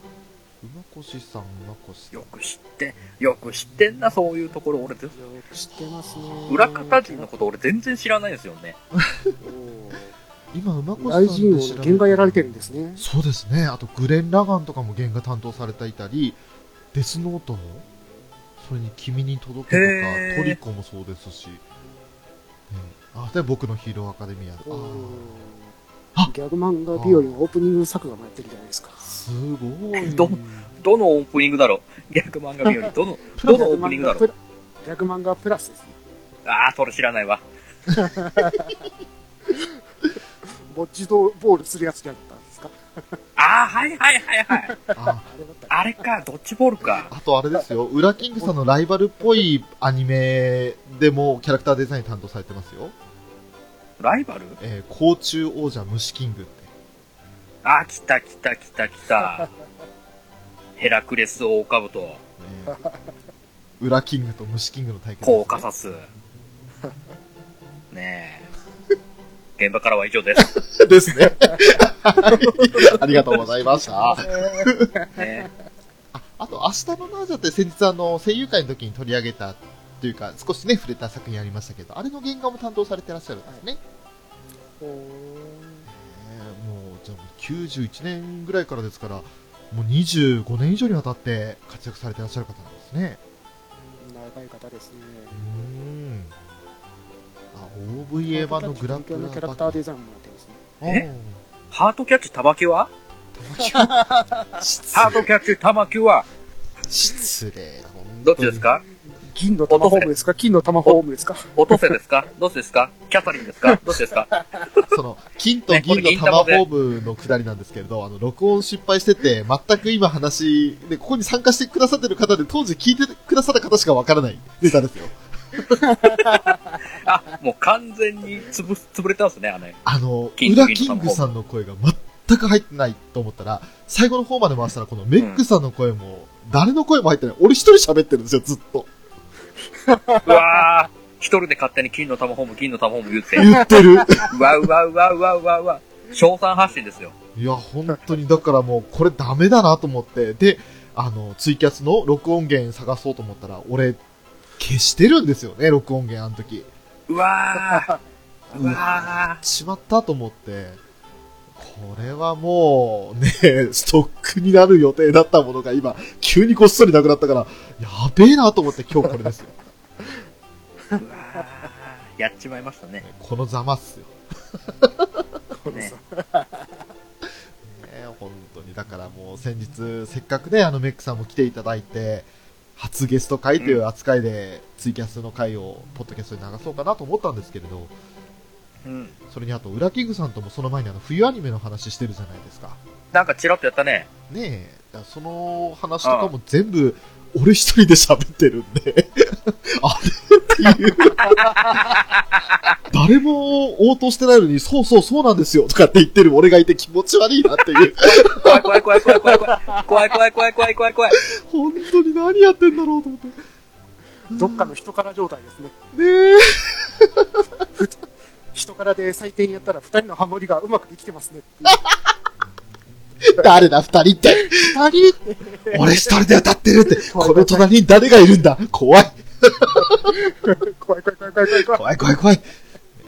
Speaker 2: 馬越さん、馬越さん。
Speaker 4: よく知って、よく知ってんな、そういうところ。俺、ぜ
Speaker 3: よく知ってますね。
Speaker 4: 裏方人のこと俺全然知らないんですよね。
Speaker 2: 今、馬越さん
Speaker 3: 大臣王
Speaker 2: で調べ
Speaker 3: の原画やられてるんですね。
Speaker 2: そうですね。あと、グレン・ラガンとかも原画担当されていたり、デスノートも、それに君に届けとか、トリコもそうですし、ね、あ、で、僕のヒーローアカデミア。ああ
Speaker 3: ギャグ漫画日和のオープニング作画もやってるじゃないですか。
Speaker 2: すごい。
Speaker 4: どどのオープニングだろう？逆漫画日和。どの、どのオープニングだろう？
Speaker 3: ギャグ漫画プラスですね。
Speaker 4: ああ、それ知らないわ。
Speaker 3: ボッジドボールするやつじゃったんですか？
Speaker 4: ああ、はいはいはいはい。
Speaker 2: あ
Speaker 3: あれ
Speaker 4: か、ドッジボールか。
Speaker 2: あとあれですよ、ウラキングさんのライバルっぽいアニメでもキャラクターデザイン担当されてますよ。
Speaker 4: ライバル？
Speaker 2: えー、甲虫王者虫キングって。
Speaker 4: ああ、来た来た来た来た。ヘラクレスオオカブト、
Speaker 2: ね、ウラキングと虫キングの対決、
Speaker 4: コーカサス。ねえ。現場からは以上です。
Speaker 2: ですね。ありがとうございました。
Speaker 4: ね
Speaker 2: ああと、明日のナージャって先日あの、声優会の時に取り上げたというか、少しね、触れた作品ありましたけど、あれの原画も担当されてらっしゃるんですね。
Speaker 3: おー
Speaker 2: 91年ぐらいからですから、もう25年以上にわたって活躍されてらっしゃる方なんですね。
Speaker 3: 長い方ですね。
Speaker 2: うーん。あ、OVA 版のグラップラ
Speaker 3: のキャラクターデザインもやってますね。
Speaker 4: え？ハートキャッチ玉球は？
Speaker 2: 失
Speaker 4: ハートキャッチ玉球は？
Speaker 2: 失礼
Speaker 4: どっちですか？
Speaker 3: 銀の玉ホームですか？金の玉ホームですか？
Speaker 4: オトセですかどっちですかキャサリンですかどっちですか
Speaker 2: その、金と銀の玉ホームのくだりなんですけれど、あの、録音失敗してて、全く今話、で、ここに参加してくださってる方で、当時聞いてくださった方しかわからないネタですよ。
Speaker 4: あ、もう完全につぶ、潰れたんですね、あれ。
Speaker 2: あの、
Speaker 4: 金
Speaker 2: 裏キングさんの声が全く入ってないと思ったら、最後の方まで回したら、このメックさんの声も、誰の声も入ってない。俺一人喋ってるんですよ、ずっと。
Speaker 4: うわー一人で勝手に金の玉ホーム、金の玉ホーム言って。
Speaker 2: 言ってる。
Speaker 4: うわうわうわうわうわうわ。賞賛発信ですよ。
Speaker 2: いや、本当に、だからもう、これダメだなと思って、で、あの、ツイキャスの録音源探そうと思ったら、俺、消してるんですよね、録音源、あの時。
Speaker 4: うわーうわ
Speaker 2: しまったと思って、これはもう、ね、ストックになる予定だったものが今、急にこっそりなくなったから、やべえなと思って今日これですよ。
Speaker 4: やっちまいましたね。
Speaker 2: このざまっすよ。
Speaker 4: ね
Speaker 2: ね、本当に。だからもう先日、せっかくね、あのメックさんも来ていただいて、初ゲスト会という扱いで、ツイキャスの回を、ポッドキャストに流そうかなと思ったんですけれど、
Speaker 4: うん。
Speaker 2: それにあと、ウラキングさんともその前にあの、冬アニメの話してるじゃないですか。
Speaker 4: なんかチラッとやったね。
Speaker 2: ねえ、その話とかも全部、俺一人で喋ってるんで、あれ？ていう。誰も応答してないのに、そうそうそうなんですよとかって言ってる俺がいて気持ち悪いなっていう。
Speaker 4: 怖い怖い怖い怖い怖い怖い。怖い怖い怖い怖い怖い。
Speaker 2: 本当に何やってんだろうと思って。
Speaker 3: どっかの人から状態ですね。
Speaker 2: ねえ。
Speaker 3: 人からで採点やったら二人のハモリがうまくできてますね。
Speaker 2: 誰だ二人って。
Speaker 3: 二人って。
Speaker 2: 俺一人で歌ってるって。この隣に誰がいるんだ怖い。
Speaker 3: 怖い怖い怖い怖い怖い怖い。
Speaker 2: 怖い怖い怖い。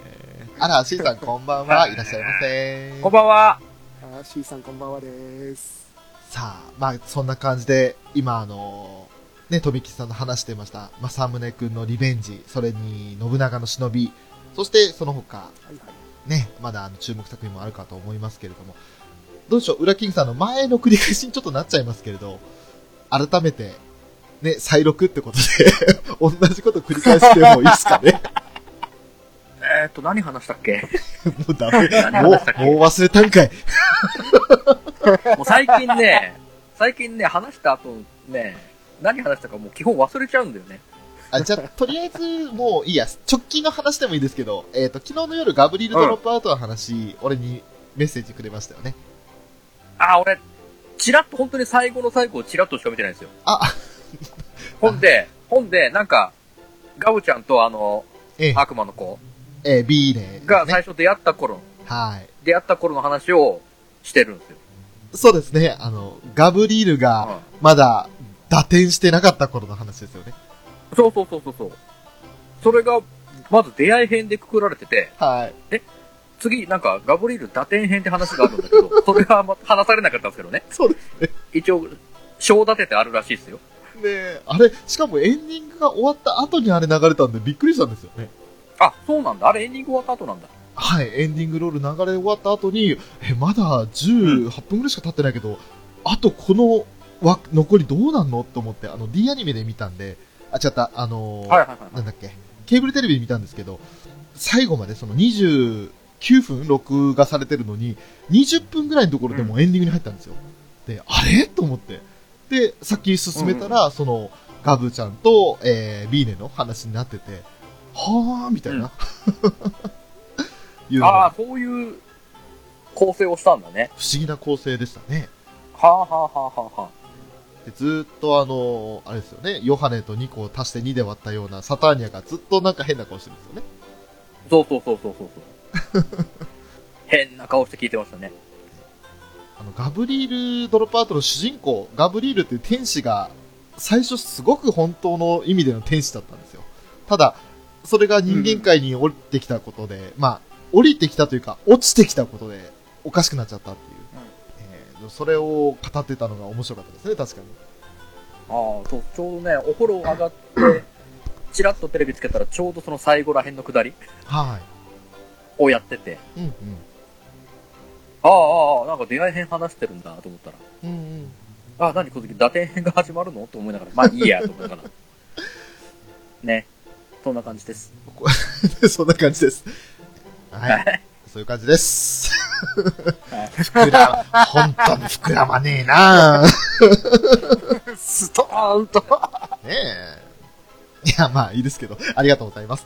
Speaker 2: えーあら、シーさんこんばんは。いらっしゃいませ。
Speaker 4: こんばんは。
Speaker 3: あー C さんこんばんはです。
Speaker 2: さあ、まあ、そんな感じで、今、あの、ね、富木さんの話してました、正宗くんのリベンジ、それに、信長の忍び、そして、その他、
Speaker 3: はいはい。
Speaker 2: ね、まだあの注目作品もあるかと思いますけれども、どうでしょう、ウラキングさんの前の繰り返しにちょっとなっちゃいますけれど、改めて、ね、再録ってことで、同じこと繰り返してもいいですかね？
Speaker 4: えーっと、何話したっけ？
Speaker 2: もうダメ。
Speaker 4: 何
Speaker 2: もう、もう忘れたんかい。
Speaker 4: もう最近ね、最近ね、話した後ね、何話したかもう基本忘れちゃうんだよね。
Speaker 2: あ、じゃあ、とりあえず、もういいや、直近の話でもいいですけど、えっ、と、昨日の夜ガブリールドロップアウトの話、俺にメッセージくれましたよね。
Speaker 4: あ、俺、チラッと本当に最後の最後をチラッとしか見てないんですよ。
Speaker 2: あ、
Speaker 4: ほんで、ほんで、なんか、ガブちゃんとあの、
Speaker 2: ええ
Speaker 4: 悪魔の子
Speaker 2: えー、B で、
Speaker 4: が最初出会った頃、
Speaker 2: はい。
Speaker 4: 出会った頃の話をしてるんですよ。
Speaker 2: そうですね、あの、ガブリールが、
Speaker 4: うん
Speaker 2: まだ、打点してなかった頃の話ですよね。
Speaker 4: そうそうそうそうそう。それが、まず出会い編でくくられてて、
Speaker 2: はい。
Speaker 4: 次、なんか、ガブリール打点編って話があるんだけど、それはま話されなかったんですけどね。
Speaker 2: そうですね。
Speaker 4: 一応、小立ててあるらしいですよ。
Speaker 2: ねあれ、しかもエンディングが終わった後にあれ流れたんでびっくりしたんですよね。
Speaker 4: あ、そうなんだ。あれエンディング終わった後なんだ。
Speaker 2: はい、エンディングロール流れ終わった後に、え、まだ18分ぐらいしか経ってないけど、あとこのわ残りどうなんのって思って、あの D アニメで見たんで、あ、違った、あのー
Speaker 4: はいはいはい。
Speaker 2: なんだっけ、ケーブルテレビで見たんですけど、最後までその29分録画されてるのに、20分ぐらいのところでもうエンディングに入ったんですよ。で、あれ？と思って。で、先進めたら、その、ガブちゃんと、えー、ビーネの話になってて、はーみたいな。いうの
Speaker 4: ああ
Speaker 2: が、
Speaker 4: そういう構成をしたんだね。
Speaker 2: 不思議な構成でしたね。
Speaker 4: はあはあはあはあは
Speaker 2: でずーっとあのあれですよね、ヨハネと2個を足して2で割ったようなサターニアがずっとなんか変な顔してるんですよね。
Speaker 4: あ。そうそうそうそうそうそう。変な顔して聞いてましたね。
Speaker 2: あの、ガブリールドロップアウトの主人公、ガブリールっていう天使が、最初すごく本当の意味での天使だったんですよ。ただ、それが人間界に降りてきたことで、まあ、降りてきたというか、落ちてきたことで、おかしくなっちゃったっていう。えーそれを語ってたのが面白かったですね、確かに。
Speaker 4: ああ、そう、ちょうどね、お風呂上がって、チラッとテレビつけたらちょうどその最後ら辺の下り
Speaker 2: は
Speaker 4: をやってて、
Speaker 2: い。うん
Speaker 4: ああ、ああ、なんか出会い編話してるんだと思ったら、
Speaker 2: うん。うんうん。
Speaker 4: ああ、何この時打点編が始まるの？と思いながら、まあいいやと思いながら。ね。そんな感じです。
Speaker 2: そんな感じです。は。
Speaker 4: はい
Speaker 2: そういう感じです。
Speaker 4: はい
Speaker 2: 膨らま、本当に膨らまねえな
Speaker 3: ストーンと。
Speaker 2: ねえ。いや、まあいいですけど、ありがとうございます。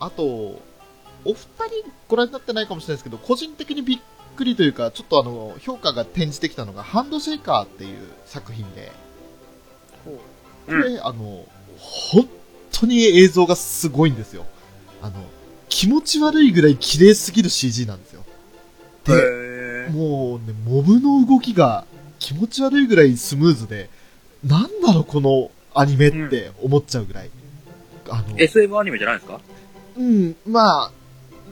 Speaker 2: あと、お二人ご覧になってないかもしれないですけど、個人的にびっくりというか、ちょっとあの、評価が転じてきたのが、ハンドシェイカーっていう作品で、これ、あの、本当に映像がすごいんですよ。あの、気持ち悪いぐらい綺麗すぎる CG なんですよ。で、もうね、モブの動きが気持ち悪いぐらいスムーズで、なんだろうこのアニメって思っちゃうぐらい。あの、
Speaker 4: SM アニメじゃないですか？
Speaker 2: うん、まあ、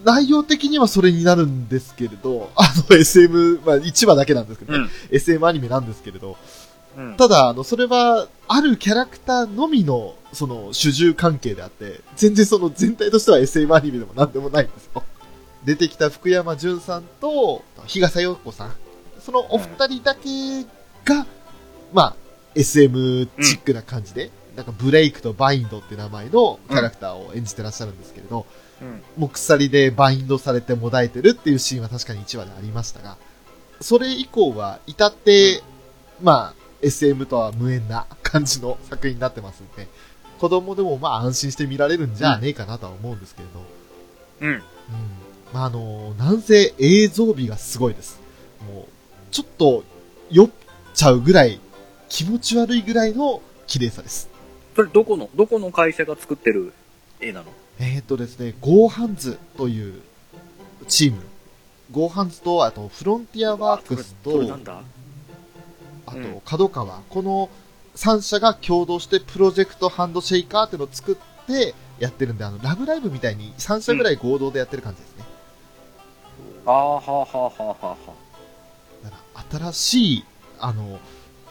Speaker 2: 内容的にはそれになるんですけれど、あの SM、まあ1話だけなんですけどね、
Speaker 4: ん。
Speaker 2: SM アニメなんですけれど、
Speaker 4: うん。
Speaker 2: ただ、あの、それは、あるキャラクターのみの、その、主従関係であって、全然その全体としては SM アニメでもなんでもないんですよ。出てきた福山潤さんと、日笠陽子さん。そのお二人だけが、まあ、SM チックな感じで、なんかブレイクとバインドって名前のキャラクターを演じてらっしゃるんですけれど、
Speaker 4: うん。
Speaker 2: もう鎖でバインドされてもだえてるっていうシーンは確かに1話でありましたが、それ以降は、至って、まあ、SM とは無縁な感じの作品になってますんで、子供でもまあ安心して見られるんじゃねえかなとは思うんですけれど、
Speaker 4: うん。
Speaker 2: うん。まあ、あの、なんせ映像美がすごいです。もう、ちょっと酔っちゃうぐらい、気持ち悪いぐらいの綺麗さです。
Speaker 4: それどこの、どこの会社が作ってる絵なの？
Speaker 2: えーっとですね、ゴーハンズというチーム。ゴーハンズと、あと、フロンティアワークスとあと
Speaker 4: うん、
Speaker 2: 角川。この3社が共同してプロジェクトハンドシェイカーっていうのを作ってやってるんで、あの、ラブライブみたいに3社ぐらい合同でやってる感じですね。
Speaker 4: ああ、はあはあはあはあは
Speaker 2: だから新しい、あの、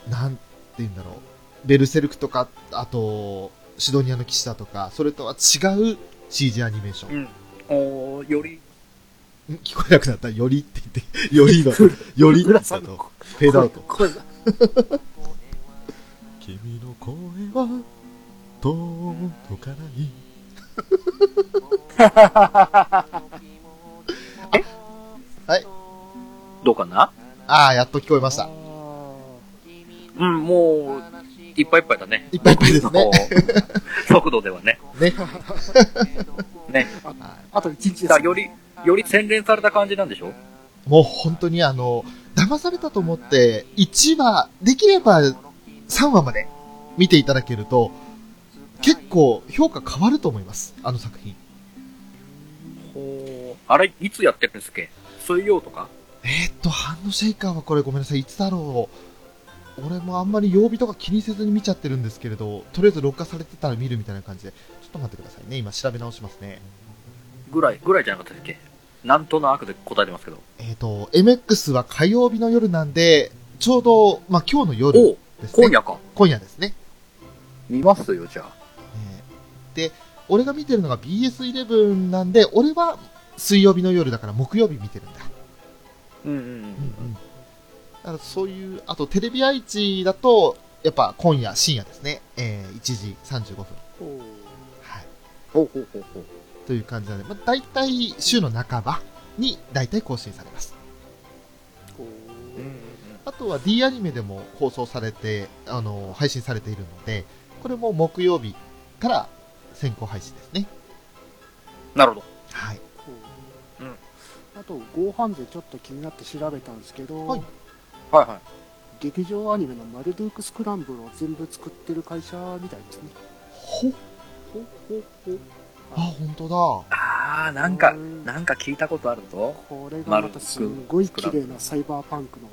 Speaker 2: なんて言うんだろう、ベルセルクとか、あと、シドニアの騎士だとか、それとは違う CG アニメーション。
Speaker 4: うん。おーより、
Speaker 2: ん？聞こえなくなったら、よりって言って、よりの、よりだと、
Speaker 3: 浦さんの
Speaker 2: フェードアウト。君の声は、届かない。はい。
Speaker 4: どうかな？
Speaker 2: ああ、やっと聞こえました。
Speaker 4: うん、もう、いっぱいいっぱいだね。
Speaker 2: いっぱいいっぱいですね
Speaker 4: 速度ではね。
Speaker 2: ね。
Speaker 4: ね。
Speaker 3: あと1日です
Speaker 4: だからより、より洗練された感じなんでしょ？
Speaker 2: もう本当にあの、騙されたと思って、1話、できれば3話まで見ていただけると、結構評価変わると思います。あの作品。
Speaker 4: ほう。あれ、いつやってるんですっけ？水曜とか？
Speaker 2: えー、っと、ハンドシェイカーはこれごめんなさい、いつだろう。俺もあんまり曜日とか気にせずに見ちゃってるんですけれど、とりあえず録画されてたら見るみたいな感じで、ちょっと待ってくださいね。今調べ直しますね。
Speaker 4: ぐらい、ぐらいじゃなかったっけ？なんとなくで答えてますけど。
Speaker 2: えー、っと、MX は火曜日の夜なんで、ちょうど、まあ、今日の夜ですね。
Speaker 4: 今夜か。
Speaker 2: 今夜ですね。
Speaker 4: 見ますよ、じゃあ。
Speaker 2: えーで、俺が見てるのが BS11 なんで、俺は水曜日の夜だから木曜日見てるんだ。
Speaker 4: うんうん
Speaker 2: うんうん。だからそういう、あとテレビ愛知だと、やっぱ今夜、深夜ですね。えー、1時35分。はい。
Speaker 4: ほうほうほうほう。
Speaker 2: という感じなので、まあ、大体週の半ばに大体更新されます。あとは D アニメでも放送されて、あの、配信されているので、これも木曜日から先行配信ですね。
Speaker 4: なるほど。
Speaker 2: はい。
Speaker 3: おーあと、ゴーハンズでちょっと気になって調べたんですけど、
Speaker 2: はい
Speaker 4: はいはい。
Speaker 3: 劇場アニメのマルドゥークスクランブルを全部作ってる会社みたいですね。
Speaker 2: ほ、
Speaker 3: ほほほ
Speaker 2: あ、本当だ。
Speaker 4: あー、なんか
Speaker 3: う、ん
Speaker 4: なんか聞いたことあるぞ。
Speaker 3: これがまたすごい綺麗なサイバーパンクの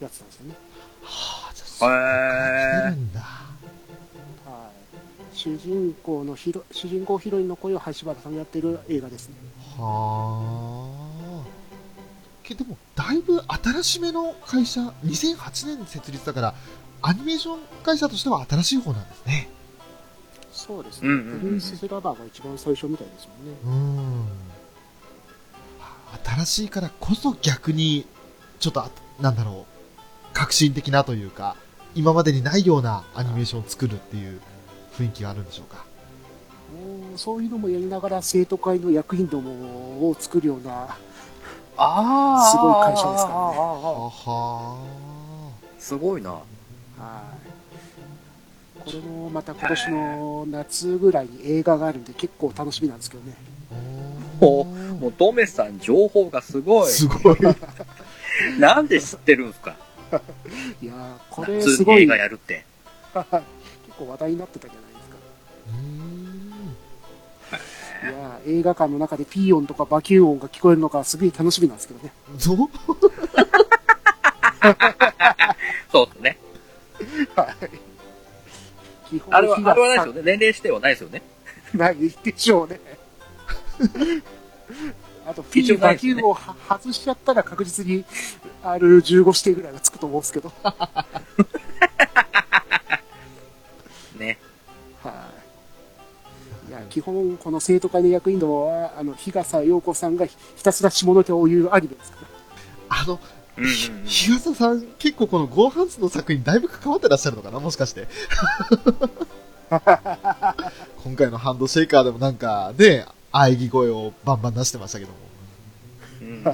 Speaker 3: やつなんですよね。
Speaker 2: はあ、じゃあ、そっから来てるんだ。
Speaker 3: はい、主人公のヒロ主人公ヒロインの声を橋原さんがやってる映画ですね。
Speaker 2: はあ。けでも、だいぶ新しめの会社、2008年に設立だから、アニメーション会社としては新しい方なんですね。
Speaker 3: そうですね。
Speaker 4: うんうんうん
Speaker 3: プリンセスラバーが一番最初みたいですもんね。
Speaker 2: うーん。新しいからこそ逆に、ちょっとあ、なんだろう、革新的なというか、今までにないようなアニメーションを作るっていう雰囲気があるんでしょうか。
Speaker 3: そういうのもやりながら生徒会の役員どもを作るような、
Speaker 4: あー。
Speaker 3: すごい会社ですからね
Speaker 2: はは
Speaker 4: すごいな。
Speaker 3: はい、これもまた今年の夏ぐらいに映画があるんで結構楽しみなんですけどね。
Speaker 4: おもう、ドメさん、情報がすごい。
Speaker 2: すごい。
Speaker 4: なんで知ってるんすか？
Speaker 3: いやー、これすごい、
Speaker 4: 夏に映画
Speaker 3: 結
Speaker 4: やるって。
Speaker 3: 構話題になってたじゃないいやー映画館の中でピー音とかバキュー音が聞こえるのがすごい楽しみなんですけどね。
Speaker 2: そう
Speaker 4: そうですね。
Speaker 3: 基本
Speaker 4: あれは、あれはないですよね。年齢指定はないですよね。
Speaker 3: ないでしょうね。あと、ピー、バキューをは外しちゃったら確実に R15 指定ぐらいがつくと思うんですけど。基本、この生徒会の役員どもは、あの、日笠陽子さんがひひたすら下ネタを言うアニメですから。
Speaker 2: あの、
Speaker 4: うんうんうん
Speaker 2: 日傘さん、結構このゴーハンズの作品だいぶ関わってらっしゃるのかなもしかして。今回のハンドシェイカーでもなんか、ね、喘ぎ声をバンバン出してましたけども。
Speaker 4: うん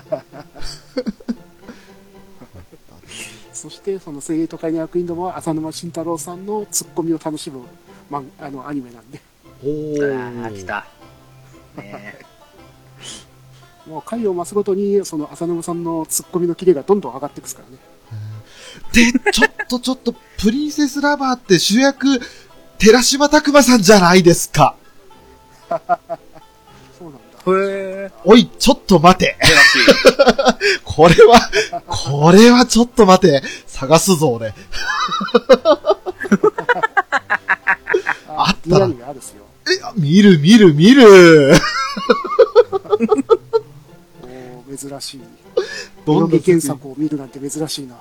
Speaker 3: そしてその生徒会の役員どもは浅沼慎太郎さんのツッコミを楽しむ、まあ、あのアニメなんで
Speaker 2: お
Speaker 4: ああ、来
Speaker 2: ー。
Speaker 4: た。ね
Speaker 3: もう回を増すごとにその浅沼さんのツッコミのキレがどんどん上がっていくですからね
Speaker 2: で、ちょっとちょっと、プリンセスラバーって主役、寺島拓馬さんじゃないですか。
Speaker 3: そうなんだ
Speaker 4: へえ。
Speaker 2: おい、ちょっと待て。
Speaker 4: 珍しい。
Speaker 2: これは、これはちょっと待て。探すぞ、俺。あったら
Speaker 3: いいアニメあるっすよ
Speaker 2: え、見る見る見る。
Speaker 3: おー珍しい
Speaker 2: どんな
Speaker 3: ロケ原作を見るなんて珍しいなも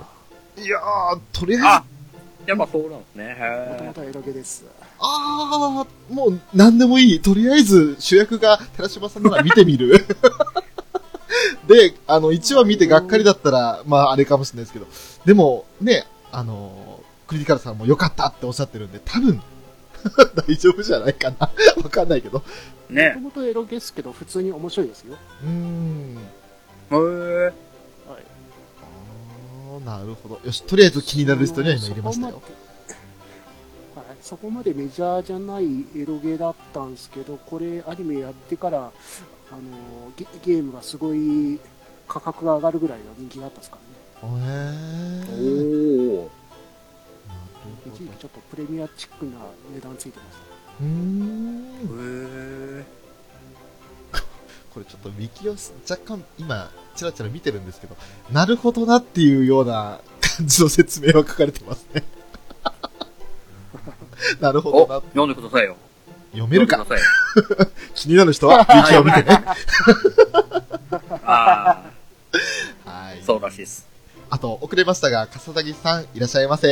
Speaker 2: いやー、とりあえず、
Speaker 4: あ
Speaker 2: あ
Speaker 4: やっぱそうなんですね。へえ。
Speaker 3: ともとエロゲです
Speaker 2: あー、もう何でもいい。とりあえず主役が寺島さんなら見てみる。で、あの、1話見てがっかりだったら、まああれかもしれないですけど、でも、ね、あの、クリティカルさんも良かったっておっしゃってるんで、多分、大丈夫じゃないかな。わかんないけど。
Speaker 3: も
Speaker 4: ね
Speaker 3: ともとエロゲですけど普通に面白いですよ
Speaker 2: うーん。
Speaker 4: へえ。
Speaker 3: はい
Speaker 2: あーなるほど。よし、とりあえず気になるリストには今入れましたよ。
Speaker 3: そこまではい、そこまでメジャーじゃないエロゲーだったんですけど、これ、アニメやってから、あのゲゲームがすごい価格が上がるぐらいの人気があったんですからね。
Speaker 2: へー。
Speaker 4: おお。
Speaker 3: 一時期ちょっとプレミアチックな値段ついてました。
Speaker 2: うーん。
Speaker 4: へえ。
Speaker 2: これちょっとウィキを若干今、ちらちら見てるんですけど、なるほどなっていうような感じの説明は書かれてますね。なるほ
Speaker 4: お、
Speaker 2: どな。
Speaker 4: 読んでくださいよ。
Speaker 2: 読めるか？気になる人はウィキを見てね。
Speaker 4: あ
Speaker 2: はい
Speaker 4: あ、。そうらしいです。
Speaker 2: あと、遅れましたが、笠崎さんいらっしゃいませ。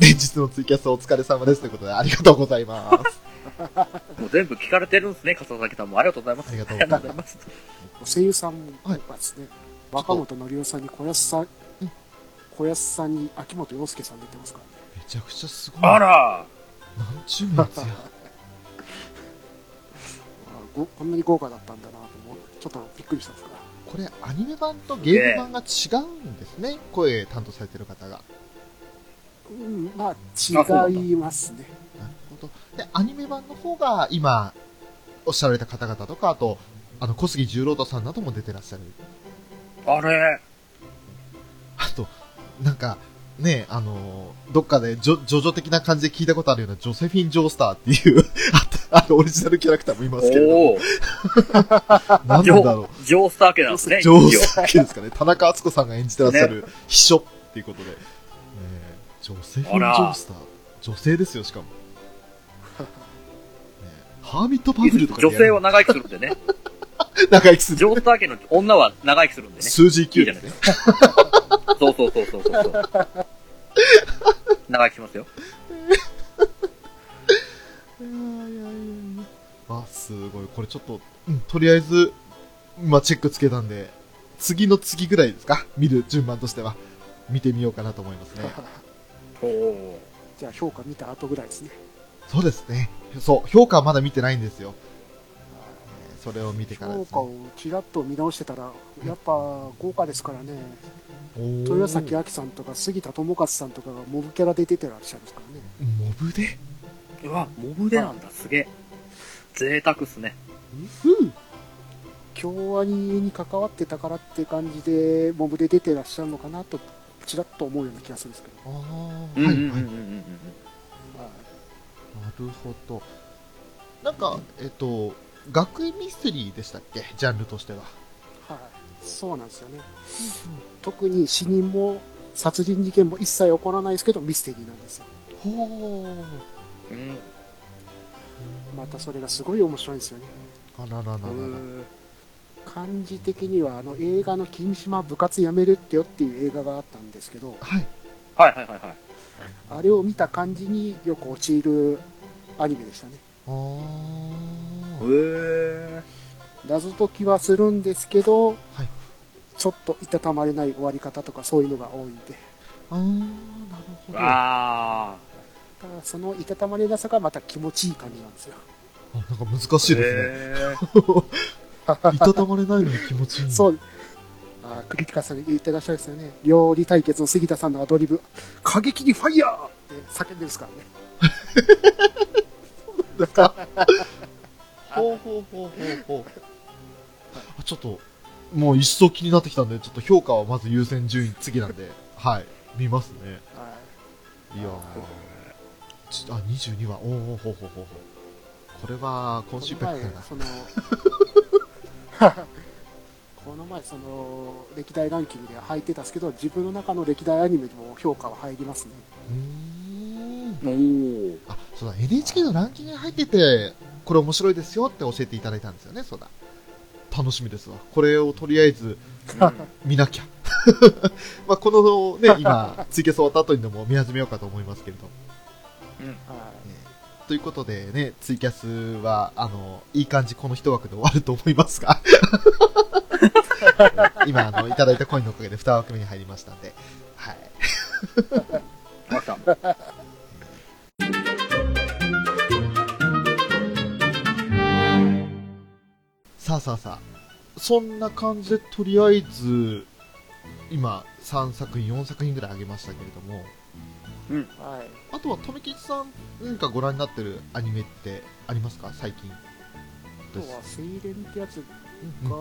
Speaker 2: 連日のツイキャスお疲れ様です。ということで、ありがとうございます。
Speaker 4: もう全部聞かれてるんですね、笠崎さんも。ありがとうございます。
Speaker 2: ありがとう
Speaker 4: ございます。
Speaker 3: 声優さん
Speaker 2: はい
Speaker 3: がですね、若本のりおさんに小安さん、小安さんに秋元洋介さん出てますからね。
Speaker 2: めちゃくちゃすごい。
Speaker 4: あら
Speaker 2: なんちゅうやつや。
Speaker 3: あごこんなに豪華だったんだなと思う。ちょっとびっくりしたんですから。
Speaker 2: これ、アニメ版とゲーム版が違うんですね。声担当されてる方が。
Speaker 3: うん、まあ、違いますね。
Speaker 2: なるほど。で、アニメ版の方が、今、おっしゃられた方々とか、あと、あの、小杉十郎太さんなども出てらっしゃる。
Speaker 4: あれ
Speaker 2: あと、なんか、ね、あの、どっかでジョ、ジョジョ的な感じで聞いたことあるような、ジョセフィン・ジョースターっていう、あ あの、オリジナルキャラクターもいますけれども、
Speaker 4: おお。
Speaker 2: なん
Speaker 4: ジョ
Speaker 2: だろ
Speaker 4: ジョースター家なんですね。
Speaker 2: う。ジョースター系ですかね。田中敦子さんが演じてらっしゃる秘書っていうことで、ね、ジョセフィン・ジョースター。女性ですよ、しかも。ね、ハーミット・パブルとかで
Speaker 4: 女性は長生きするんでね。
Speaker 2: 長生きする。
Speaker 4: ジョースター家の女は長生きするんでね。
Speaker 2: 数字9ですね。
Speaker 4: そうそうそうそうそうそう。長生きしますよ。
Speaker 2: あ、すごい。これちょっと、うん、とりあえず、まあ、チェックつけたんで、次の次ぐらいですか？見る順番としては。見てみようかなと思いますね。
Speaker 4: おお。
Speaker 3: じゃあ評価見た後ぐらいですね。
Speaker 2: そうですね。そう、評価はまだ見てないんですよ。えーそれを見てからですね。
Speaker 3: 評価をちらっと見直してたら、やっぱ豪華ですからね。豊崎亜紀さんとか杉田智和さんとかがモブキャラで出てらっしゃるんですからね。
Speaker 2: モブで？
Speaker 4: うわ、モブでなんだ。すげえ。贅沢っすね。
Speaker 3: うん。京アニに関わってたからって感じで、モブで出てらっしゃるのかなと、ちらっと思うような気がするんですけど。
Speaker 2: ああ、
Speaker 4: うん
Speaker 2: はい、はい。
Speaker 4: うんうんうんうん。
Speaker 2: なるほど。なんか、えっと、学園ミステリーでしたっけ？ジャンルとしては。
Speaker 3: はい、そうなんですよね。特に死人も殺人事件も一切起こらないですけど、ミステリーなんですよ。
Speaker 2: ほー。
Speaker 4: うん。
Speaker 3: またそれがすごい面白いんですよね。
Speaker 2: あららららら。
Speaker 3: 感じ的にはあの映画の「君島部活やめるってよ」っていう映画があったんですけど
Speaker 2: はい。
Speaker 4: はいはいはいはい。
Speaker 3: あれを見た感じによく陥るアニメでしたね
Speaker 2: あー。
Speaker 4: へえ。
Speaker 3: 謎解きはするんですけど、
Speaker 2: はい
Speaker 3: ちょっといたたまれない終わり方とかそういうのが多いんで
Speaker 2: あー、なるほど。あ、
Speaker 4: あ
Speaker 3: ただそのいたたまれなさがまた気持ちいい感じなんですよ
Speaker 2: なんか難
Speaker 4: あ。
Speaker 2: しいですね。
Speaker 4: へ
Speaker 2: いたたまれないのに気持ちいい。
Speaker 3: そうあクリティカさん言ってらっしゃるんですよね。料理対決の杉田さんのアドリブ、過激にファイヤーって叫んでるんですからね。
Speaker 2: だから、ほうほうほうほうほう。あちょっと、もう一層気になってきたんで、ちょっと評価はまず優先順位次なんで、はい、見ますね。
Speaker 3: はい
Speaker 2: いやーちあ、22話、おーおーほうほうほうほう。これは、今週ペックかな。
Speaker 3: その この前その歴代ランキングで入ってたんですけど自分の中の歴代アニメでも評価は入りますね
Speaker 2: うーん。
Speaker 4: おお。
Speaker 2: あ、そうだ、NHK のランキングに入ってて、これ面白いですよって教えていただいたんですよね、そうだ。楽しみですわ。これをとりあえず 見なきゃ。まあ、このね、今、ツイキャス終わった後にでも見始めようかと思いますけれど。ということでね、ツイキャスは、あの、いい感じこの一枠で終わると思いますが。今、あの、いただいたコインのおかげで2枠目に入りましたんで、はい。
Speaker 4: また。
Speaker 2: さあさあさあ、そんな感じで、とりあえず、今、3作品、4作品ぐらいあげましたけれども、
Speaker 3: いはい。
Speaker 2: あとは、富吉さん、何かご覧になってるアニメってありますか？最近。
Speaker 3: あとは「セイレン」ってやつ
Speaker 2: うん。
Speaker 3: が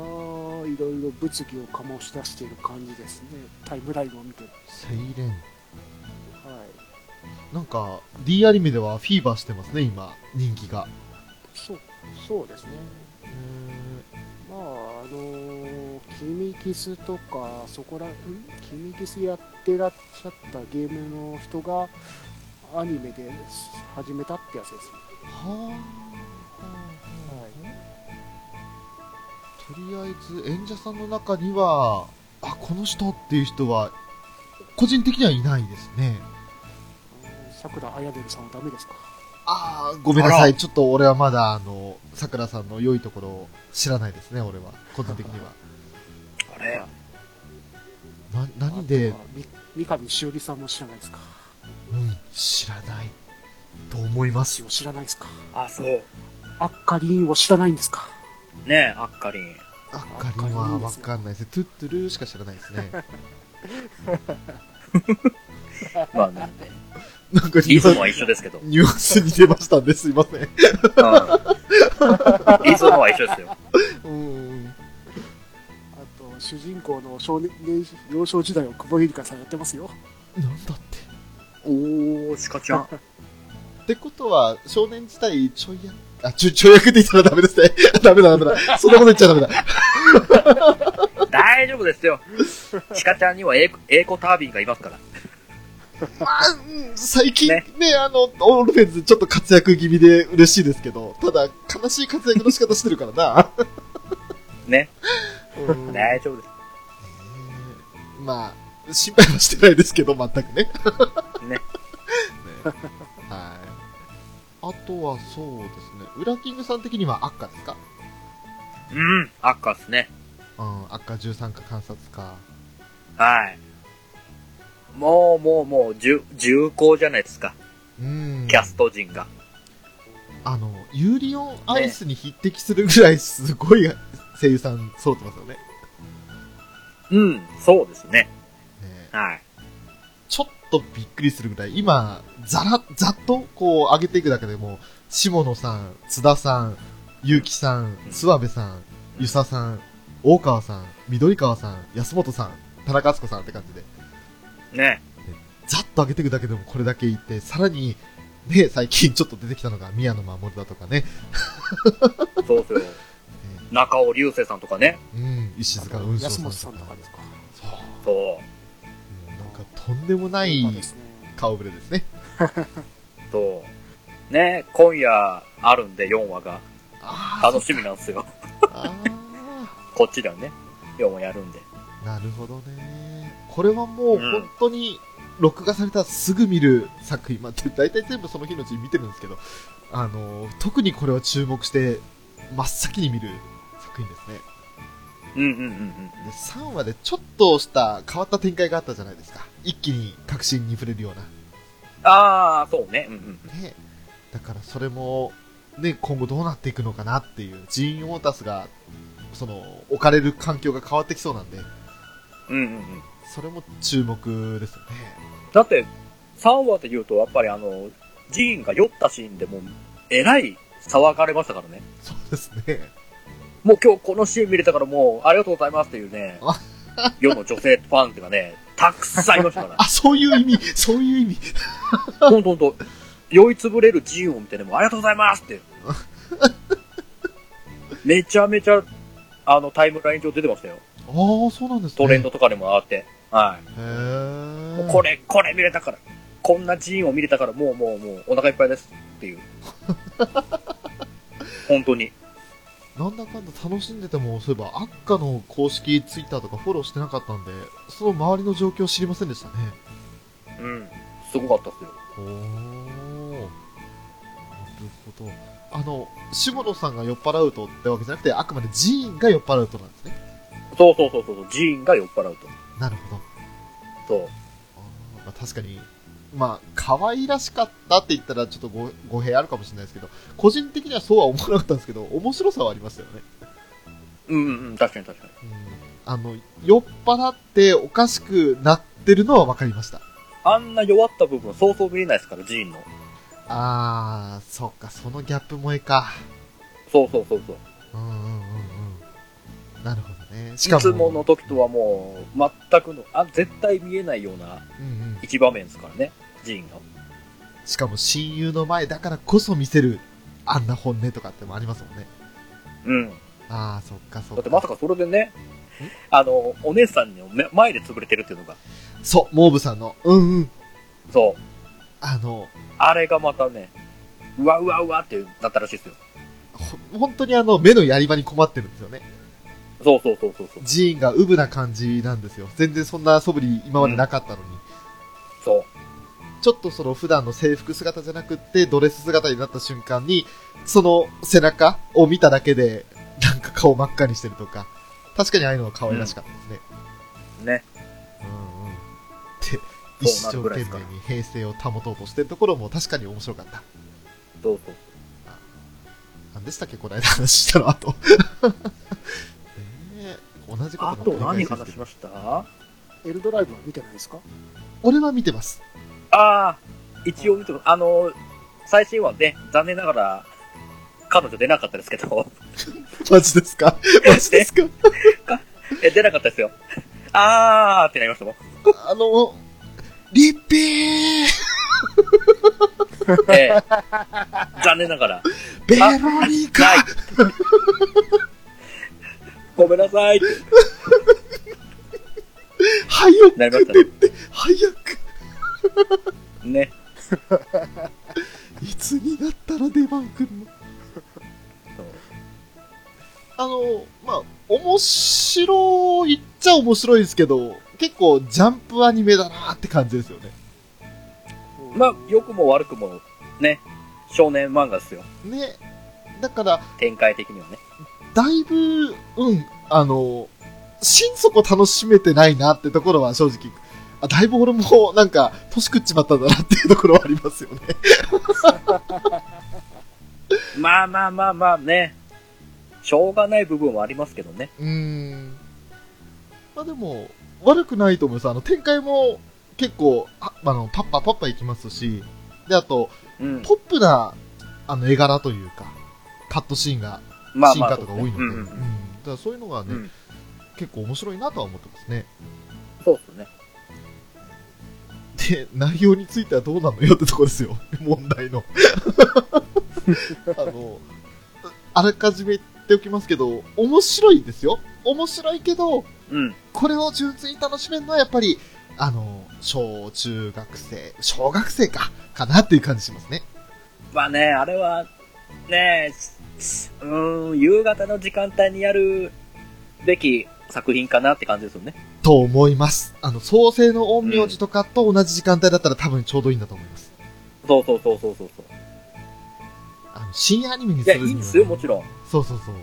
Speaker 3: いろいろ物議を醸し出している感じですね。タイムラインを見て
Speaker 2: セイレン。
Speaker 3: はい。
Speaker 2: なんか、D アニメではフィーバーしてますね、今、人気が。
Speaker 3: そうそうですね。まああのー、キミキスとかそこらんキミキスやってらっしゃったゲームの人がアニメで始めたってやつですね。
Speaker 2: はあ、とりあえず演者さんの中にはあこの人っていう人は個人的にはいないですね。
Speaker 3: さくらあやでるさんはダメですか？
Speaker 2: ああごめんなさい。ちょっと俺はまだあのさくらさんの良いところを知らないですね俺は。個人的には
Speaker 4: あれ
Speaker 2: な何で？
Speaker 3: 三上しおりさんも知らないですか？
Speaker 2: うん知らないと思います
Speaker 3: を知らないですか？
Speaker 4: あ、そう。
Speaker 3: アッカリンを知らないんですか？
Speaker 4: ねえ、アッカリン。
Speaker 2: あかりんはわかんないですねトゥットゥルーしか知らないですね
Speaker 4: まあね。
Speaker 2: なんか
Speaker 4: リズムは一緒ですけど。うん。
Speaker 2: ニュアンスに出ましたんですいません
Speaker 4: リズムは一緒ですよ。
Speaker 2: うん
Speaker 3: 主人公の少年幼少時代を久保ゆりかさんやってますよ
Speaker 2: なんだって
Speaker 4: おー、鹿ちゃん。
Speaker 2: ってことは、少年時代、ちょい役、あ、ちょ、ちょい役って言ったらダメですね。ダメだ、ダメだ。そんなこと言っちゃダメだ。
Speaker 4: 大丈夫ですよ。鹿ちゃんにはエーコエーコタービンがいますから。
Speaker 2: まあ、うん最近ね
Speaker 4: ね
Speaker 2: あの、オールフェンズちょっと活躍気味で嬉しいですけど、ただ、悲しい活躍の仕方してるからな。
Speaker 4: ね。
Speaker 2: うん
Speaker 4: 大丈夫です。
Speaker 2: えーまあ、心配はしてないですけど、全くね。
Speaker 4: ね。
Speaker 2: ねはい。あとはそうですね、ウラキングさん的には赤ですか？
Speaker 4: うん、アッカっすね。
Speaker 2: うん、赤13か観察か。
Speaker 4: はい。もう、もう、もう、重、重厚じゃないですか。
Speaker 2: うん。
Speaker 4: キャスト陣が。
Speaker 2: あの、ユーリオンアイスに匹敵するぐらいすごい声優さん揃ってますよね。
Speaker 4: うん、そうですね。
Speaker 2: ね
Speaker 4: はい。
Speaker 2: ちょっとびっくりするぐらい、今、ざら、ざっとこう上げていくだけでも、下野さん、津田さん、結城さん、諏訪部さん、遊佐さん、大川さん、緑川さん、安本さん、田中敦子さんって感じで、
Speaker 4: ね。
Speaker 2: ざっと上げていくだけでもこれだけいて、さらに、ね、最近ちょっと出てきたのが宮野真守だとかね、
Speaker 4: そうっすよ。中尾流星さんとかね。
Speaker 2: うん、石塚雲章さん
Speaker 3: 安本さんとかですか
Speaker 2: そう。
Speaker 4: そ
Speaker 2: もうなんかとんでもない顔ぶれですね。
Speaker 4: う。そう。ね、今夜あるんで、4話が。
Speaker 2: あ
Speaker 4: 楽しみなんですよ。
Speaker 2: あ
Speaker 4: こっちではね、4話やるんで。
Speaker 2: ーなるほどね。これはもう
Speaker 4: うん
Speaker 2: 本当に、録画されたらすぐ見る作品、まあ、大体全部その日のうちに見てるんですけど、あの、特にこれは注目して、真っ先に見る作品ですね。
Speaker 4: うんうんうんうん。
Speaker 2: で、3話でちょっとした変わった展開があったじゃないですか。一気に確信に触れるような。
Speaker 4: ああ、そうね。うんうん。
Speaker 2: ね、だからそれも、ね、今後どうなっていくのかなっていう、ジーン・オータスが、その、置かれる環境が変わってきそうなんで、
Speaker 4: うんうんうん。
Speaker 2: それも注目ですよね。
Speaker 4: だって、3話で言うと、やっぱりあの、ジーンが酔ったシーンでもう、えらい騒がれましたからね。
Speaker 2: そうですね。
Speaker 4: もう今日このシーン見れたからもう、ありがとうございますっていうね
Speaker 2: あ、
Speaker 4: 世の女性ファンっていうかね、たくさんいましたから。
Speaker 2: あ、そういう意味、そういう意味。
Speaker 4: ほんとほんと、酔いつぶれるジーンを見てね、もうありがとうございますって。めちゃめちゃ、あの、タイムライン上出てましたよ。
Speaker 2: ああ、そうなんですね。
Speaker 4: トレンドとかでもあって。はい。
Speaker 2: へ
Speaker 4: これ、これ見れたから、こんなジーンを見れたから、もうもうもうお腹いっぱいですっていう。本当に。
Speaker 2: なんだかんだ楽しんでても、そういえば、アッカの公式ツイッターとかフォローしてなかったんで、その周りの状況知りませんでしたね。
Speaker 4: うん。すごかったっすよ。
Speaker 2: おー。なるほど。あの、下野さんが酔っ払うとってわけじゃなくて、あくまでジーンが酔っ払うとなんですね。
Speaker 4: そうそうそうそう、ジーンが酔っ払うと。
Speaker 2: なるほど。
Speaker 4: そう。
Speaker 2: あーまあ、確かに、まあ、可愛らしかったって言ったらちょっとご語弊あるかもしれないですけど、個人的にはそうは思わなかったんですけど、面白さはありましたよね。
Speaker 4: うんうんうん、確かに確かに。
Speaker 2: うん、あの、酔っ払っておかしくなってるのは分かりました。
Speaker 4: あんな弱った部分そうそう見れないですから、ジーンの。
Speaker 2: あー、そっか、そのギャップ萌えか。
Speaker 4: そうそうそうそう。
Speaker 2: うんうんうんうん。なるほどね。しかも、
Speaker 4: いつもの時とはもう、全くの、あ、絶対見えないような
Speaker 2: うんうん、
Speaker 4: 一場面ですからね、ジーンの？
Speaker 2: しかも親友の前だからこそ見せる、あんな本音とかってもありますもんね。
Speaker 4: うん。
Speaker 2: あー、そっかそっか。
Speaker 4: だってまさかそれでね、あの、お姉さんの目前で潰れてるっていうのが、
Speaker 2: そう、モーブさんの、うんうん。
Speaker 4: そう。
Speaker 2: あの、
Speaker 4: あれがまたね、うわうわうわってなったらしいですよ。
Speaker 2: ほ本当にあの、目のやり場に困ってるんですよね。
Speaker 4: そうそうそうそうそう。
Speaker 2: ジーンがウブな感じなんですよ。全然そんな素振り今までなかったのに。
Speaker 4: そう。
Speaker 2: ちょっとその普段の制服姿じゃなくって、ドレス姿になった瞬間に、その背中を見ただけで、なんか顔真っ赤にしてるとか、確かにああいうのは可愛らしかったですね。
Speaker 4: ね。
Speaker 2: うんうん。で、一
Speaker 4: そうな
Speaker 2: 生懸命に平静を保とうとしてるところも確かに面白かった。
Speaker 4: そうそう。
Speaker 2: 何でしたっけ？この間話したの後。ねえ同じこと
Speaker 4: あと何話しました？
Speaker 3: エルドライブは見てないですか？
Speaker 2: 俺は見てます。
Speaker 4: ああ、一応見ても、あの、最新話ね、残念ながら、彼女出なかったですけど、
Speaker 2: マジですか？マジですか？
Speaker 4: え、出なかったですよ。あーってなりましたもん。
Speaker 2: あの、リッピー
Speaker 4: ええ残念ながら。
Speaker 2: ベロニカ
Speaker 4: ない。ごめんなさい
Speaker 2: 早く
Speaker 4: なりましたね。
Speaker 2: 早く
Speaker 4: ね。
Speaker 2: いつになったら出番来るの？あの、まあ、面白いっちゃ面白いですけど、結構ジャンプアニメだなって感じですよね。
Speaker 4: まあ、良くも悪くも、ね、少年漫画ですよ。
Speaker 2: ね。だから、
Speaker 4: 展開的にはね。
Speaker 2: だいぶ、うん、あの、心底楽しめてないなってところは正直、あだいぶ俺もなんか、年食っちまったんだなっていうところはありますよね。
Speaker 4: まあまあまあまあね、しょうがない部分はありますけどね。
Speaker 2: うーん。まあでも、悪くないと思います。あの、展開も結構、ああの、パッパパッパいきますし、で、あと、
Speaker 4: うん。
Speaker 2: ポップな、あの、絵柄というか、カットシーンが、
Speaker 4: ま
Speaker 2: シーンカットが多いので、
Speaker 4: うんうん
Speaker 2: うんだからそういうのがね、
Speaker 4: うん
Speaker 2: 結構面白いなとは思ってますね。
Speaker 4: そうっすね。
Speaker 2: で、内容についてはどうなのよってとこですよ。問題の。あの、あらかじめ言っておきますけど、面白いですよ。面白いけど、
Speaker 4: うん。
Speaker 2: これを純粋に楽しめるのはやっぱり、あの、小中学生、小学生か、かなっていう感じしますね。
Speaker 4: まあね、あれは、ね、うーん、夕方の時間帯にやるべき作品かなって感じですよね。
Speaker 2: と思います。あの、創世の陰陽師とかと同じ時間帯だったら多分ちょうどいいんだと思います。
Speaker 4: そうそうそうそうそうそう。
Speaker 2: あの、深夜アニメに
Speaker 4: いや、
Speaker 2: するには、
Speaker 4: いいんですよ、もちろん。
Speaker 2: そうそうそう。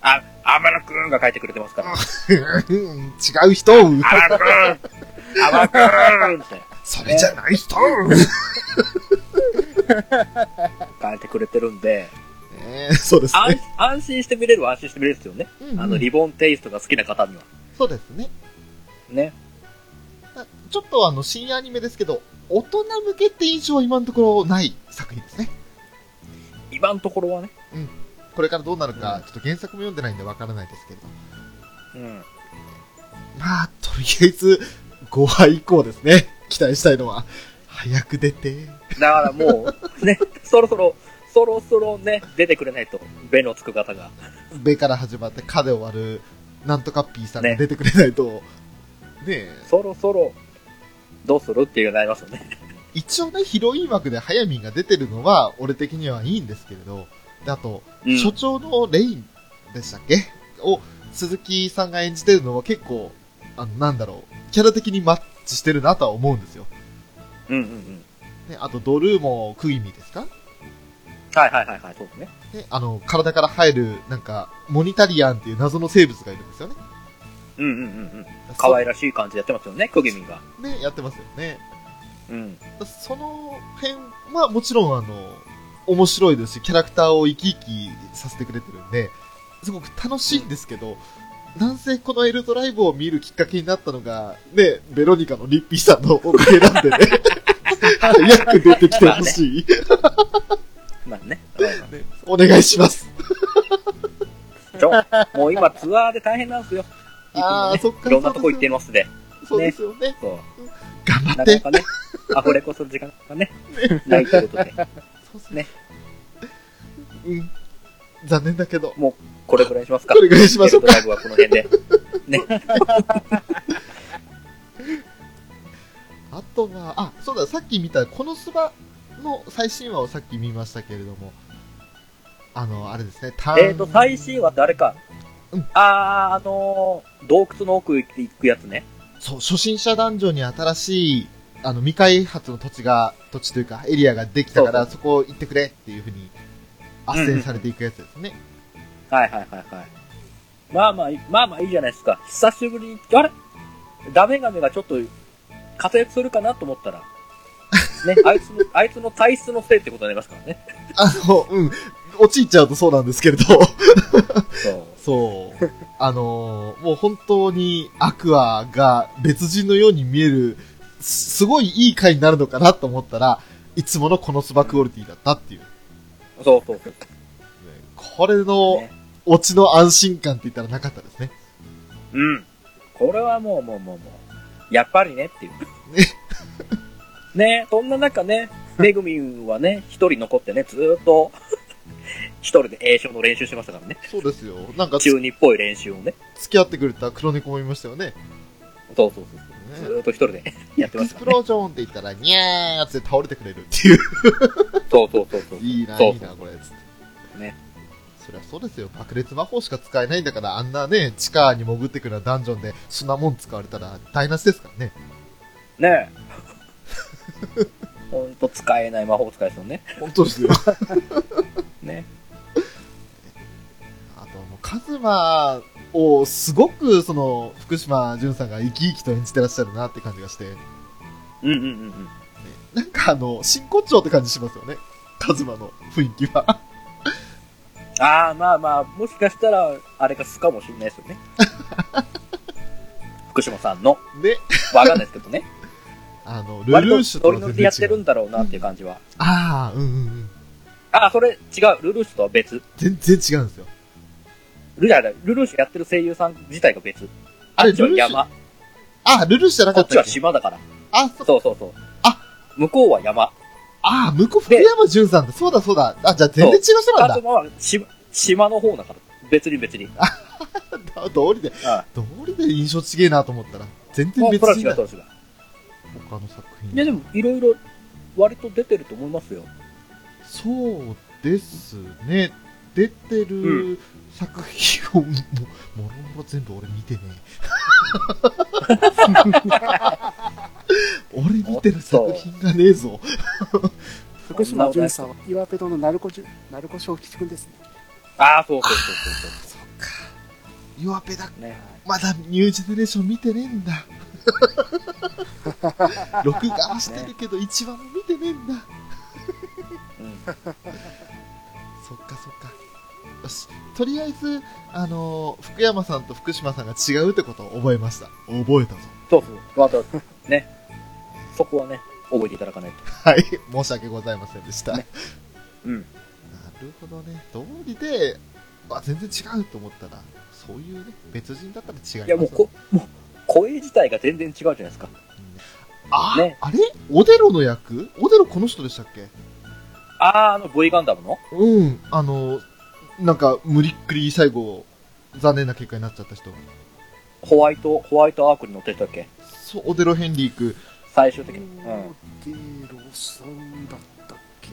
Speaker 4: あ、天野くんが書いてくれてますから。
Speaker 2: う ん違う人を歌
Speaker 4: 天野くん天野くんって
Speaker 2: それじゃない人
Speaker 4: 書いてくれてるんで、
Speaker 2: ねそうです
Speaker 4: 安
Speaker 2: ね。
Speaker 4: 安心して見れるは安心して見れるですよね。
Speaker 2: うんうん
Speaker 4: あの、リボンテイストが好きな方には。
Speaker 2: そうですね。
Speaker 4: ね。
Speaker 2: ちょっとあの、深夜アニメですけど、大人向けって印象は今のところない作品ですね。
Speaker 4: 今のところはね。
Speaker 2: これからどうなるか、
Speaker 4: うん
Speaker 2: ちょっと原作も読んでないんでわからないですけれど。
Speaker 4: うん。
Speaker 2: まあ、とりあえず、5話以降ですね。期待したいのは。早く出て。
Speaker 4: だからもう、ね、そろそろ、そろそろね、出てくれないと、ベのつく方が。
Speaker 2: ベから始まって、カで終わる、なんとかピーさんが出てくれないと、ねえ、
Speaker 4: そろそろ、どうするっていうなりますよね。
Speaker 2: 一応ね、ヒロイン枠でハヤミンが出てるのは、俺的にはいいんですけれど、であと、
Speaker 4: うん
Speaker 2: 所長のレインでしたっけ？を、鈴木さんが演じてるのは結構、あの、なんだろう、キャラ的にマッチしてるなとは思うんですよ。
Speaker 4: うんうんうん。
Speaker 2: ね、あと、ドルーもクイミですか？
Speaker 4: はいはいはいはい、そうですね。
Speaker 2: ね、あの、体から生える、なんか、モニタリアンっていう謎の生物がいるんですよね。
Speaker 4: うんうんうんうん。可愛らしい感じでやってますよね、クギミが。
Speaker 2: そね、やってますよね。
Speaker 4: うん。
Speaker 2: その辺はもちろんあの、面白いですし、キャラクターを生き生きさせてくれてるんで、すごく楽しいんですけど、なんせこのエルドライブを見るきっかけになったのが、ね、ベロニカのリッピーさんのおかげなんでね、早く出てきてほしい、
Speaker 4: まあね。
Speaker 2: お願いします。
Speaker 4: ちょ、もう今ツアーで大変なんですよ。
Speaker 2: あーそっか
Speaker 4: いろんなとこ行っていますで。
Speaker 2: そうですよね。
Speaker 4: そう。
Speaker 2: 頑張って。
Speaker 4: なかなかね、アフレコする時間がね、ないということで、
Speaker 2: そうそう
Speaker 4: ね。
Speaker 2: うん。残念だけど、
Speaker 4: これぐらいにしますか。
Speaker 2: これぐらいにしましょうか
Speaker 4: ドライブはこの辺で。ね。
Speaker 2: あとは、あ、そうだ、さっき見た、このスバの最新話をさっき見ましたけれども、あの、あれですね、ターン
Speaker 4: えっと、最新話ってあれか。
Speaker 2: うん
Speaker 4: あー、あのー、洞窟の奥行くやつね。
Speaker 2: そう、初心者ダンジョンに新しい、あの、未開発の土地が、土地というか、エリアができたから、
Speaker 4: そ
Speaker 2: そこ行ってくれっていうふうに、斡旋されていくやつですね。
Speaker 4: はいはいはいはい。まあまあまあまあいいじゃないですか。久しぶりに、あれ？ダメガメがちょっと活躍するかなと思ったら、ね、あいつの、あいつの体質のせいってことになりますからね。
Speaker 2: あの、うん、陥っちゃうとそうなんですけれど、
Speaker 4: そう。
Speaker 2: あのもう本当にアクアが別人のように見える、すすごいいい回になるのかなと思ったら、いつものこのスバクオリティだったっていう。
Speaker 4: そうそうそう。
Speaker 2: これの
Speaker 4: ね、
Speaker 2: オチの安心感って言ったらなかったですね。
Speaker 4: うん。これはもうもうもうもう、やっぱりねっていう。
Speaker 2: ね。
Speaker 4: ねそんな中ね、めぐみんはね、一人残ってね、ずーっと、一人で栄唱の練習してましたからね。
Speaker 2: そうですよ。なんかつ
Speaker 4: 中二っぽい練習をね。
Speaker 2: 付き合ってくれた黒猫もいましたよね。
Speaker 4: そうそうそうそう。ずっと一人でやってま
Speaker 2: エクスプ
Speaker 4: すからね。
Speaker 2: ロージョンって言ったら、にゃーって倒れてくれるっていう。
Speaker 4: そうそうそうそう。
Speaker 2: いいな、
Speaker 4: そう
Speaker 2: いいな、これ。つって。
Speaker 4: ね。
Speaker 2: そりゃそうですよ。爆裂魔法しか使えないんだから、あんなね、地下に潜ってくるようなダンジョンで、そんなもん使われたら台無しですからね。
Speaker 4: ねえ。ほんと使えない魔法使いですよね。
Speaker 2: 本当ですよ。
Speaker 4: ね。
Speaker 2: カズマを、すごく、その、福島淳さんが生き生きと演じてらっしゃるなって感じがして、ね、
Speaker 4: うんうんうんうん。
Speaker 2: なんかあの、真骨頂って感じしますよね。カズマの雰囲気は。
Speaker 4: ああ、まあまあ、もしかしたら、あれが素かもしれないですよね。福島さんの。
Speaker 2: で、
Speaker 4: わかんないですけどね。
Speaker 2: あの、ルルーシュと
Speaker 4: ノリノリでやってる
Speaker 2: う。
Speaker 4: んだろうなっていう感じは。
Speaker 2: ああ、うんうんうん。
Speaker 4: ああ、それ違う。ルルーシュとは別。
Speaker 2: 全然違うんですよ。
Speaker 4: ルルルルーシュやってる声優さん自体が別。
Speaker 2: あれルルーシュ？
Speaker 4: 山。
Speaker 2: あ、ルルーシュじゃな
Speaker 4: こっちは
Speaker 2: かったっけ
Speaker 4: 島だから。
Speaker 2: あ、そ
Speaker 4: そうそうそう。
Speaker 2: あ
Speaker 4: 向こうは山。
Speaker 2: あ、向こう福山潤さんだ。そうだそうだ。あ、じゃあ全然違う人なんだ
Speaker 4: カズ。マは島島の方だから。別に別に。
Speaker 2: 道理で、
Speaker 4: あ
Speaker 2: 道理で印象違えなと思ったら、全然
Speaker 4: もうそら
Speaker 2: 別人だ。
Speaker 4: 違うそら違う。
Speaker 2: 他の作品。
Speaker 4: いやでも、いろいろ割と出てると思いますよ。
Speaker 2: そうですね。出てる作品を、ももろもろ全部俺見てねえ。俺見てる作品がねえぞ。
Speaker 3: 福島淳さんは岩手堂の鳴子鳴子小吉くんですね。
Speaker 4: ああ、そうそうそうそうそ
Speaker 2: そっか。弱ペだ。
Speaker 4: う。ね。
Speaker 2: まだニュージェネレーション見てねえんだ。録画はしてるけど、一話も見てねえんだ。
Speaker 4: う
Speaker 2: とりあえず、あの、福山さんと福島さんが違うってことを覚えました。覚えたぞ。
Speaker 4: そうそう。また、ね。そこはね、覚えていただかないと。
Speaker 2: はい。申し訳ございませんでした。
Speaker 4: ねうん。
Speaker 2: なるほどね。道理で、あ、全然違うと思ったら、そういうね、別人だったら違います
Speaker 4: いや、もうこ、もう、声自体が全然違うじゃないですか。
Speaker 2: あ、
Speaker 4: ね
Speaker 2: あれ？オデロの役？オデロこの人でしたっけ？
Speaker 4: あー、あの V ガンダムの？
Speaker 2: うん。あの、なんか、無理っくり最後、残念な結果になっちゃった人。
Speaker 4: ホワイト、ホワイトアークに乗ってたっけ？
Speaker 2: そう、オデロ・ヘンリーク。
Speaker 4: 最終的に。うん。
Speaker 3: デロさんだったっけ？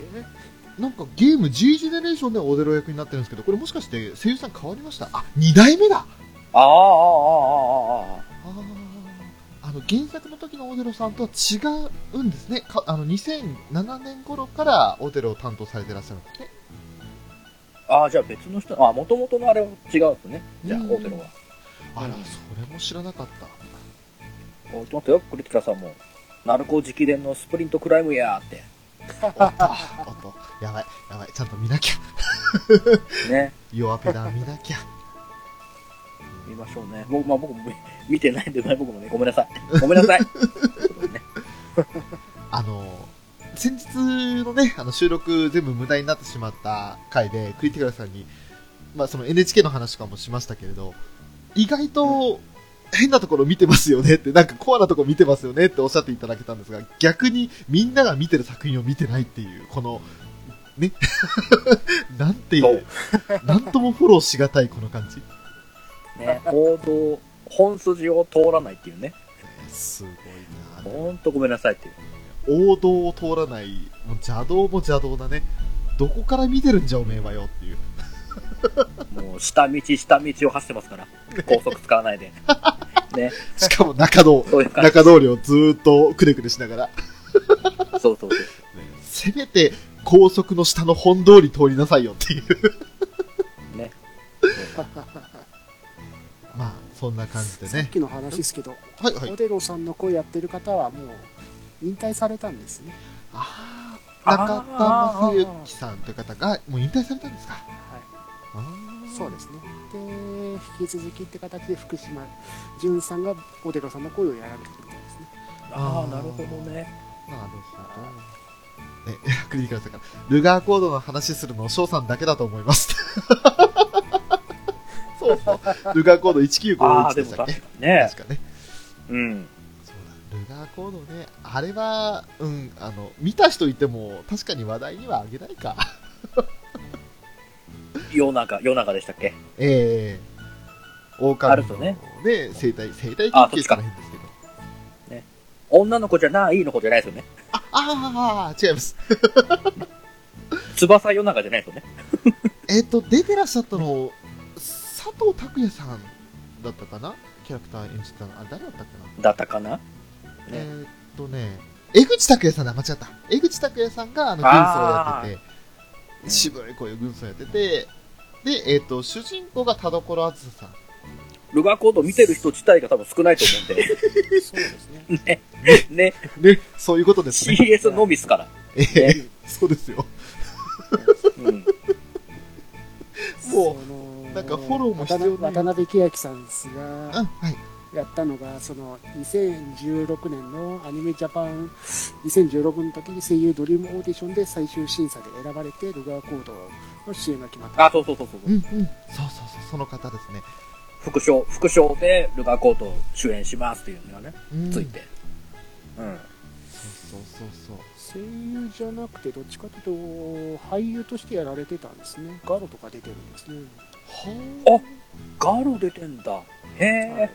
Speaker 2: なんかゲーム G ジェネレーションでオデロ役になってるんですけど、これもしかして声優さん変わりました？あ、2代目だ
Speaker 4: あー、あー、あー、あー、あー。
Speaker 2: ああの原作の時のオデロさんとは違うんですね。かあの2007年頃からオデロを担当されてらっしゃるんですね。
Speaker 4: ああ、じゃあ別の人、あ、もともとのあれは違うんですね。じゃあ、
Speaker 2: うん
Speaker 4: オーテロは。
Speaker 2: あら、
Speaker 4: うん
Speaker 2: それも知らなかった。
Speaker 4: お待ってよ、クリティカさんも。ナルコ直伝のスプリントクライムやーって。
Speaker 2: おっと、おっと、やばい、やばい、ちゃんと見なきゃ。
Speaker 4: ね。
Speaker 2: 弱ペダ見なきゃ。
Speaker 4: 見ましょうね。僕、まあ僕も見見てないんで、ね、僕もね、ごめんなさい。ごめんなさい。ね、
Speaker 2: あの、先日のね、あの収録全部無駄になってしまった回で、クリティカルさんに、まあその NHK の話とかもしましたけれど、意外と変なところ見てますよねって、なんかコアなところ見てますよねっておっしゃっていただけたんですが、逆にみんなが見てる作品を見てないっていう、この、ね、なんてい
Speaker 4: う、
Speaker 2: なんともフォローしがたいこの感じ。
Speaker 4: ね、報道、本筋を通らないっていうね。
Speaker 2: すごいな
Speaker 4: ほんとごめんなさいっていう。
Speaker 2: 王道を通らない、もう邪道も邪道だね。どこから見てるんじゃおめえはよっていう。
Speaker 4: もう、下道、下道を走ってますから。高速使わないで。ね。
Speaker 2: しかも中道、
Speaker 4: そういう感じ。
Speaker 2: 中通りをずーっとくねくねしながら、
Speaker 4: そうそうそう。
Speaker 2: せめて高速の下の本通り通りなさいよっていう。
Speaker 4: ね。
Speaker 2: まあ、そんな感じでね。
Speaker 3: さっきの話ですけど、
Speaker 2: はいはい
Speaker 3: オ。デロさんの声やってる方はもう引退されたんですね。
Speaker 2: ああ、中田正幸さんという方がもう引退されたんですか？
Speaker 3: はい、そうですね。で、引き続きって形で福島淳さんがオデロさんの声をやられてるみたいですね。
Speaker 4: ああ、なるほどね。
Speaker 2: なるほど。ね、クリティカルさんから、ルガーコードの話するの、翔さんだけだと思います。そうそう。ルガーコード
Speaker 4: ああ、
Speaker 2: 1951
Speaker 4: で
Speaker 2: したっけ？
Speaker 4: ね。
Speaker 2: 確かね。
Speaker 4: うん。
Speaker 2: ルガーコードね、あれは、うん、あの、見た人いても、確かに話題にはあげないか。
Speaker 4: 夜中、夜中でしたっけ？
Speaker 2: ええ狼の
Speaker 4: ね
Speaker 2: ね、生態、生態研ですけど。
Speaker 4: 女の子じゃないの子じゃないですよね。
Speaker 2: あ、ああ、違います。
Speaker 4: 翼夜中じゃないですよね。
Speaker 2: えっ、と、出てらっしゃったの、佐藤拓也さんだったかな？キャラクター演じてたの。あ、誰だったっけな、
Speaker 4: だったかな？
Speaker 2: えーっとね、江口拓也さんだ、間違った。江口拓也さんが、あの、軍曹をやってて、渋いこういう軍曹やってて、で、えーっと、主人公が田所あずささん。
Speaker 4: ルガーコード見てる人自体が多分少ないと思うんで。
Speaker 3: そうですね。
Speaker 4: ね。ね。
Speaker 2: ね、そういうことですね。
Speaker 4: CS のみっすから。
Speaker 2: ええそうですよ。
Speaker 4: うん。
Speaker 2: も
Speaker 3: その
Speaker 2: なんかフォローも必要ない
Speaker 3: 渡渡辺千秋さんです
Speaker 2: うん、
Speaker 3: が、
Speaker 2: はい。
Speaker 3: やったのが、その2016年のアニメジャパン2016の時に声優ドリームオーディションで最終審査で選ばれて、ルガーコードの主演が決まった。
Speaker 4: あ、そうそうそうそう。
Speaker 2: うん、うん。そうそうそう、その方ですね。
Speaker 4: 副賞、副賞でルガーコード主演しますっていうのがね、
Speaker 2: うん。
Speaker 4: ついて。うん。
Speaker 2: そうそうそうそう。
Speaker 3: 声優じゃなくて、どっちかというと、俳優としてやられてたんですね。ガロとか出てるんですね。
Speaker 2: は
Speaker 4: ガロ出てんだ。へ
Speaker 3: はい
Speaker 4: え。
Speaker 2: あ、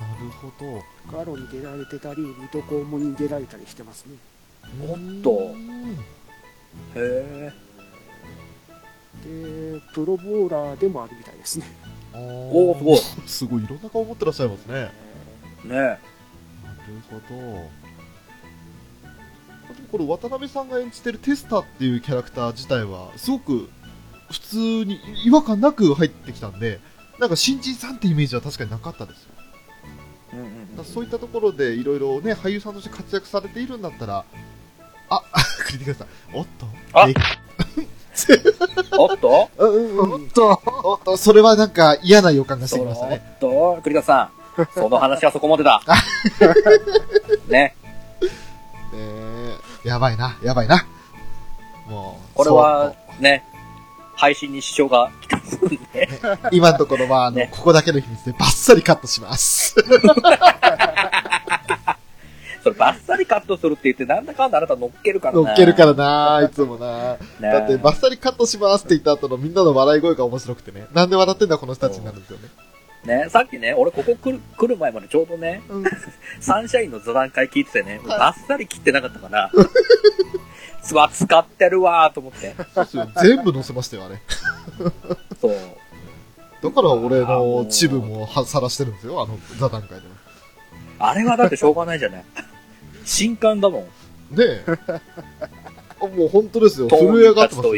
Speaker 2: なるほど。
Speaker 3: ガロに出られてたり、水戸黄門に出られたりしてますね。
Speaker 4: おっと
Speaker 2: うん
Speaker 4: へえ。
Speaker 3: で、プロボーラーでもあるみたいですね。
Speaker 4: おーすごい。
Speaker 2: すごい、いろんな顔持ってらっしゃいますね。
Speaker 4: ね
Speaker 2: なるほど。これ渡辺さんが演じてるテスタっていうキャラクター自体はすごく普通に違和感なく入ってきたんでなんか新人さんってイメージは確かになかったですそういったところでいろいろね俳優さんとして活躍されているんだったらあクリティカルさんおっと
Speaker 4: あ？
Speaker 2: で
Speaker 4: おっと？
Speaker 2: うんうん
Speaker 3: おっと、
Speaker 2: おっと、それはなんか嫌な予感がしてきました
Speaker 4: おっ
Speaker 2: ね。
Speaker 4: と、栗田さん。その話はそこまでだ。ね。
Speaker 2: えー、やばいな、やばいな。もう、
Speaker 4: これはね、配信に支障が来てますんで。
Speaker 2: 今のところは、あの、
Speaker 4: ね
Speaker 2: ここだけの秘密でバッサリカットします。
Speaker 4: それバッサリカットするって言って、なんだかんだあなた乗っけるからな。
Speaker 2: 乗っけるからな、いつもな。
Speaker 4: ね
Speaker 2: だって、バッサリカットしますって言った後のみんなの笑い声が面白くてね。なんで笑ってんだこの人たちになるんですよね。
Speaker 4: ね、さっきね、俺ここ来る来る前までちょうどね、
Speaker 2: うん
Speaker 4: サンシャインの座談会聞いててね、バッサリ切ってなかったから、うわ、使ってるわーと思って。
Speaker 2: そうですよ全部載せましたよ、あれ。
Speaker 4: そう。
Speaker 2: だから俺のチブもは晒してるんですよ、あの座談会で
Speaker 4: あれはだってしょうがないじゃない。新刊だもん。
Speaker 2: も。で、あもう本当ですよ、震え上がってますよ。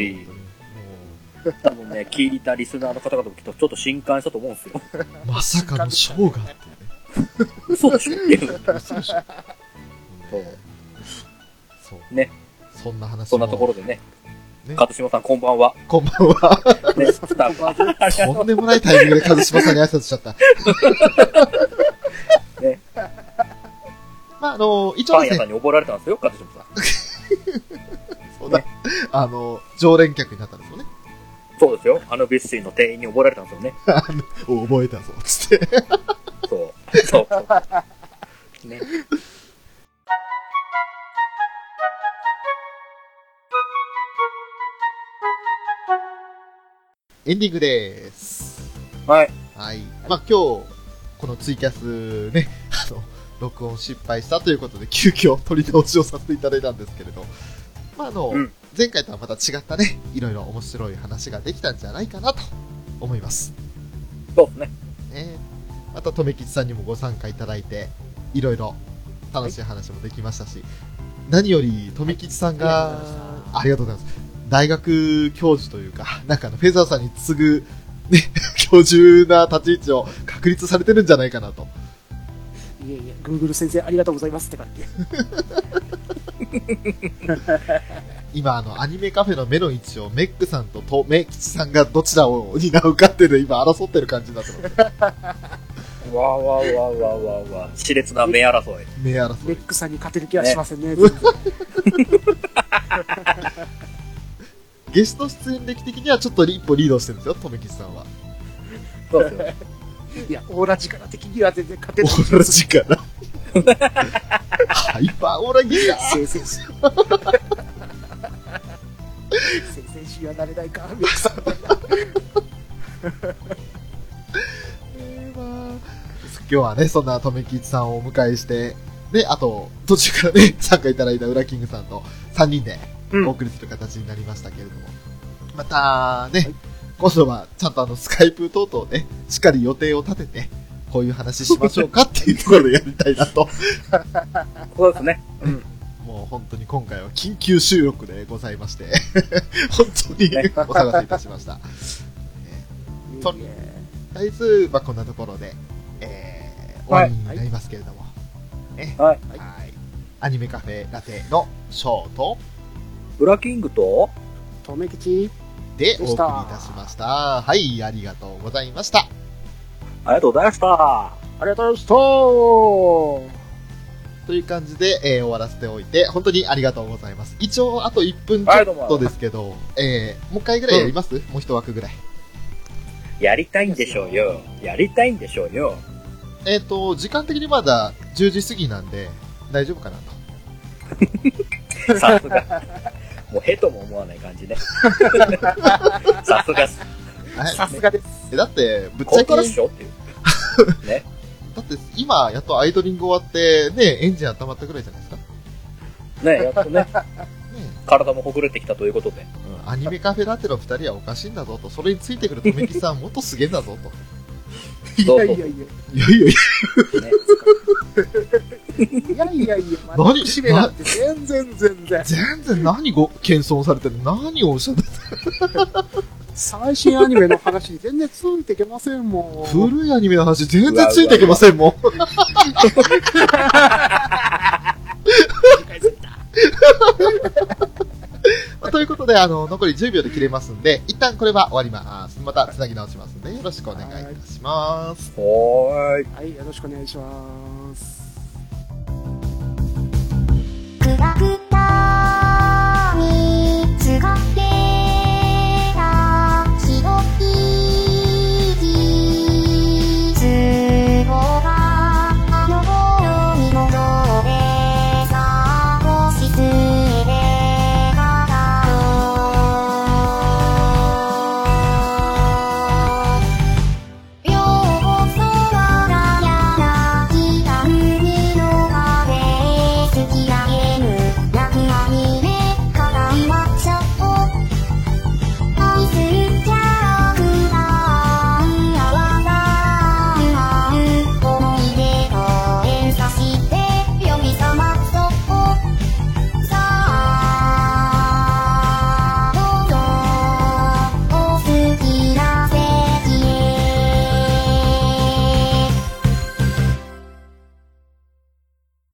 Speaker 4: 多分ね、聞いたリスナーの方々もきっとちょっと新刊したと思うんですよ。
Speaker 2: まさかのショーがあってね。
Speaker 4: 嘘でしょっていう。
Speaker 2: 嘘でしょそうそう。
Speaker 4: ね。
Speaker 2: そんな話も
Speaker 4: そんなところでね、
Speaker 2: ね
Speaker 4: 勝島さんこんばんは。
Speaker 2: こんばんは。
Speaker 4: ね、スタッフ。ありがと
Speaker 2: とんでもないタイミングで一島さんに挨拶しちゃった。
Speaker 4: ね。
Speaker 2: まあ、あの、一
Speaker 4: う。パン
Speaker 2: 応ですね、
Speaker 4: 屋さんに覚えられたんですよ、勝島さん。
Speaker 2: そうだ、あの、常連客になったんですよね。
Speaker 4: そうですよ。あのビッシーの店員に覚えられたんですよね。
Speaker 2: お覚えたぞ、つって。
Speaker 4: そう。そうそう。ね。
Speaker 2: エンディングです。
Speaker 4: はい。
Speaker 2: はい。まあ、今日、このツイキャスね、あの、録音失敗したということで、急遽取り直しをさせていただいたんですけれど、まあ、あの、
Speaker 4: うん
Speaker 2: 前回とはまた違ったね、いろいろ面白い話ができたんじゃないかなと思います。
Speaker 4: そうですね。
Speaker 2: ね。また、とめきちさんにもご参加いただいて、いろいろ楽しい話もできましたし、何より、とめきちさんが、ありがとうございます。大学教授というか、なんかあの、フェザーさんに次ぐ、ね、教授な立ち位置を確立されてるんじゃないかなと。
Speaker 3: いえいえ、Google 先生ありがとうございますって感じ。
Speaker 2: 今、あの、アニメカフェの目の位置をメックさんととめきちさんがどちらを担うかっていうのを今争ってる感じになってます。
Speaker 4: わーわーわーわーわーわー。熾烈な目争い。
Speaker 2: 目争い。
Speaker 3: レックさんに勝てる気はしませんね。全然
Speaker 2: ゲスト出演歴的にはちょっと一歩リードしてるんですよ、とめきちさんは。
Speaker 4: そうですよ。
Speaker 3: いや、オーラ力的には全然勝て
Speaker 2: オ
Speaker 3: ない。
Speaker 2: ーラ力。ハイパーオーラギガ
Speaker 3: 先生し。先生しはなれないか、レックさん。
Speaker 2: えーまあ今日はね、そんなとめきちさんをお迎えして、で、あと、途中からね、参加いただいたウラキングさんと3人で
Speaker 3: うん
Speaker 2: お送りする形になりましたけれども、またね、今度はちゃんとあの、スカイプ等々ね、しっかり予定を立てて、こういう話しましょうかっていうところでやりたいなと。
Speaker 4: そうですね。
Speaker 2: もう本当に今回は緊急収録でございまして、本当に
Speaker 4: ね
Speaker 2: お探せいたしました。とりあえず、まあ、こんなところで、えー、終わりになりますけれども、ね
Speaker 4: はい。
Speaker 2: はい。アニメカフェラテのショート
Speaker 4: ブラキングと、
Speaker 3: とめきち。
Speaker 2: でお送りい
Speaker 3: た
Speaker 2: たしました。はい、ありがとうございました。
Speaker 4: ありがとうございました。
Speaker 3: ありがとうございました。
Speaker 2: という感じで、えー終わらせておいて、本当にありがとうございます。一応、あと1分ちょっとですけど、えー、もう一回ぐらいやります、もう一枠ぐらい。
Speaker 4: やりたいんでしょうよ。やりたいんでしょうよ。
Speaker 2: えっ、と、時間的にまだ10時過ぎなんで、大丈夫かなと。
Speaker 4: さすが。もうへとも思わない感じね。さすがっす。
Speaker 2: はい
Speaker 3: さすがです。
Speaker 2: えだって、ぶっちゃけ、
Speaker 4: 本当
Speaker 2: だ
Speaker 4: でしょっていう。ね。
Speaker 2: って今、やっとアイドリング終わって、ね、エンジン温まったぐらいじゃないですか？
Speaker 4: ねやっとね、
Speaker 2: ね
Speaker 4: 体もほぐれてきたということで。
Speaker 2: うんアニメカフェラテの二人はおかしいんだぞと、それについてくるとめきさんもっとすげえんだぞと。
Speaker 3: いやいやいや。
Speaker 2: いやいやい
Speaker 4: ね。
Speaker 3: いやいやいや、まだ
Speaker 2: 何
Speaker 3: 節目なんて全然全然
Speaker 2: や、。全然何ご、謙遜されてる何をおっしゃって
Speaker 3: 最新アニメの話に全然ついていけませんもん。
Speaker 2: 古いアニメの話全然ついていけませんもん。ということで、で、あの、残り10秒で切れますんで、一旦これは終わります。また繋ぎ直しますんで、よろしくお願いいたします。
Speaker 4: はーい。
Speaker 3: はい、よろしくお願いします。くたみつがって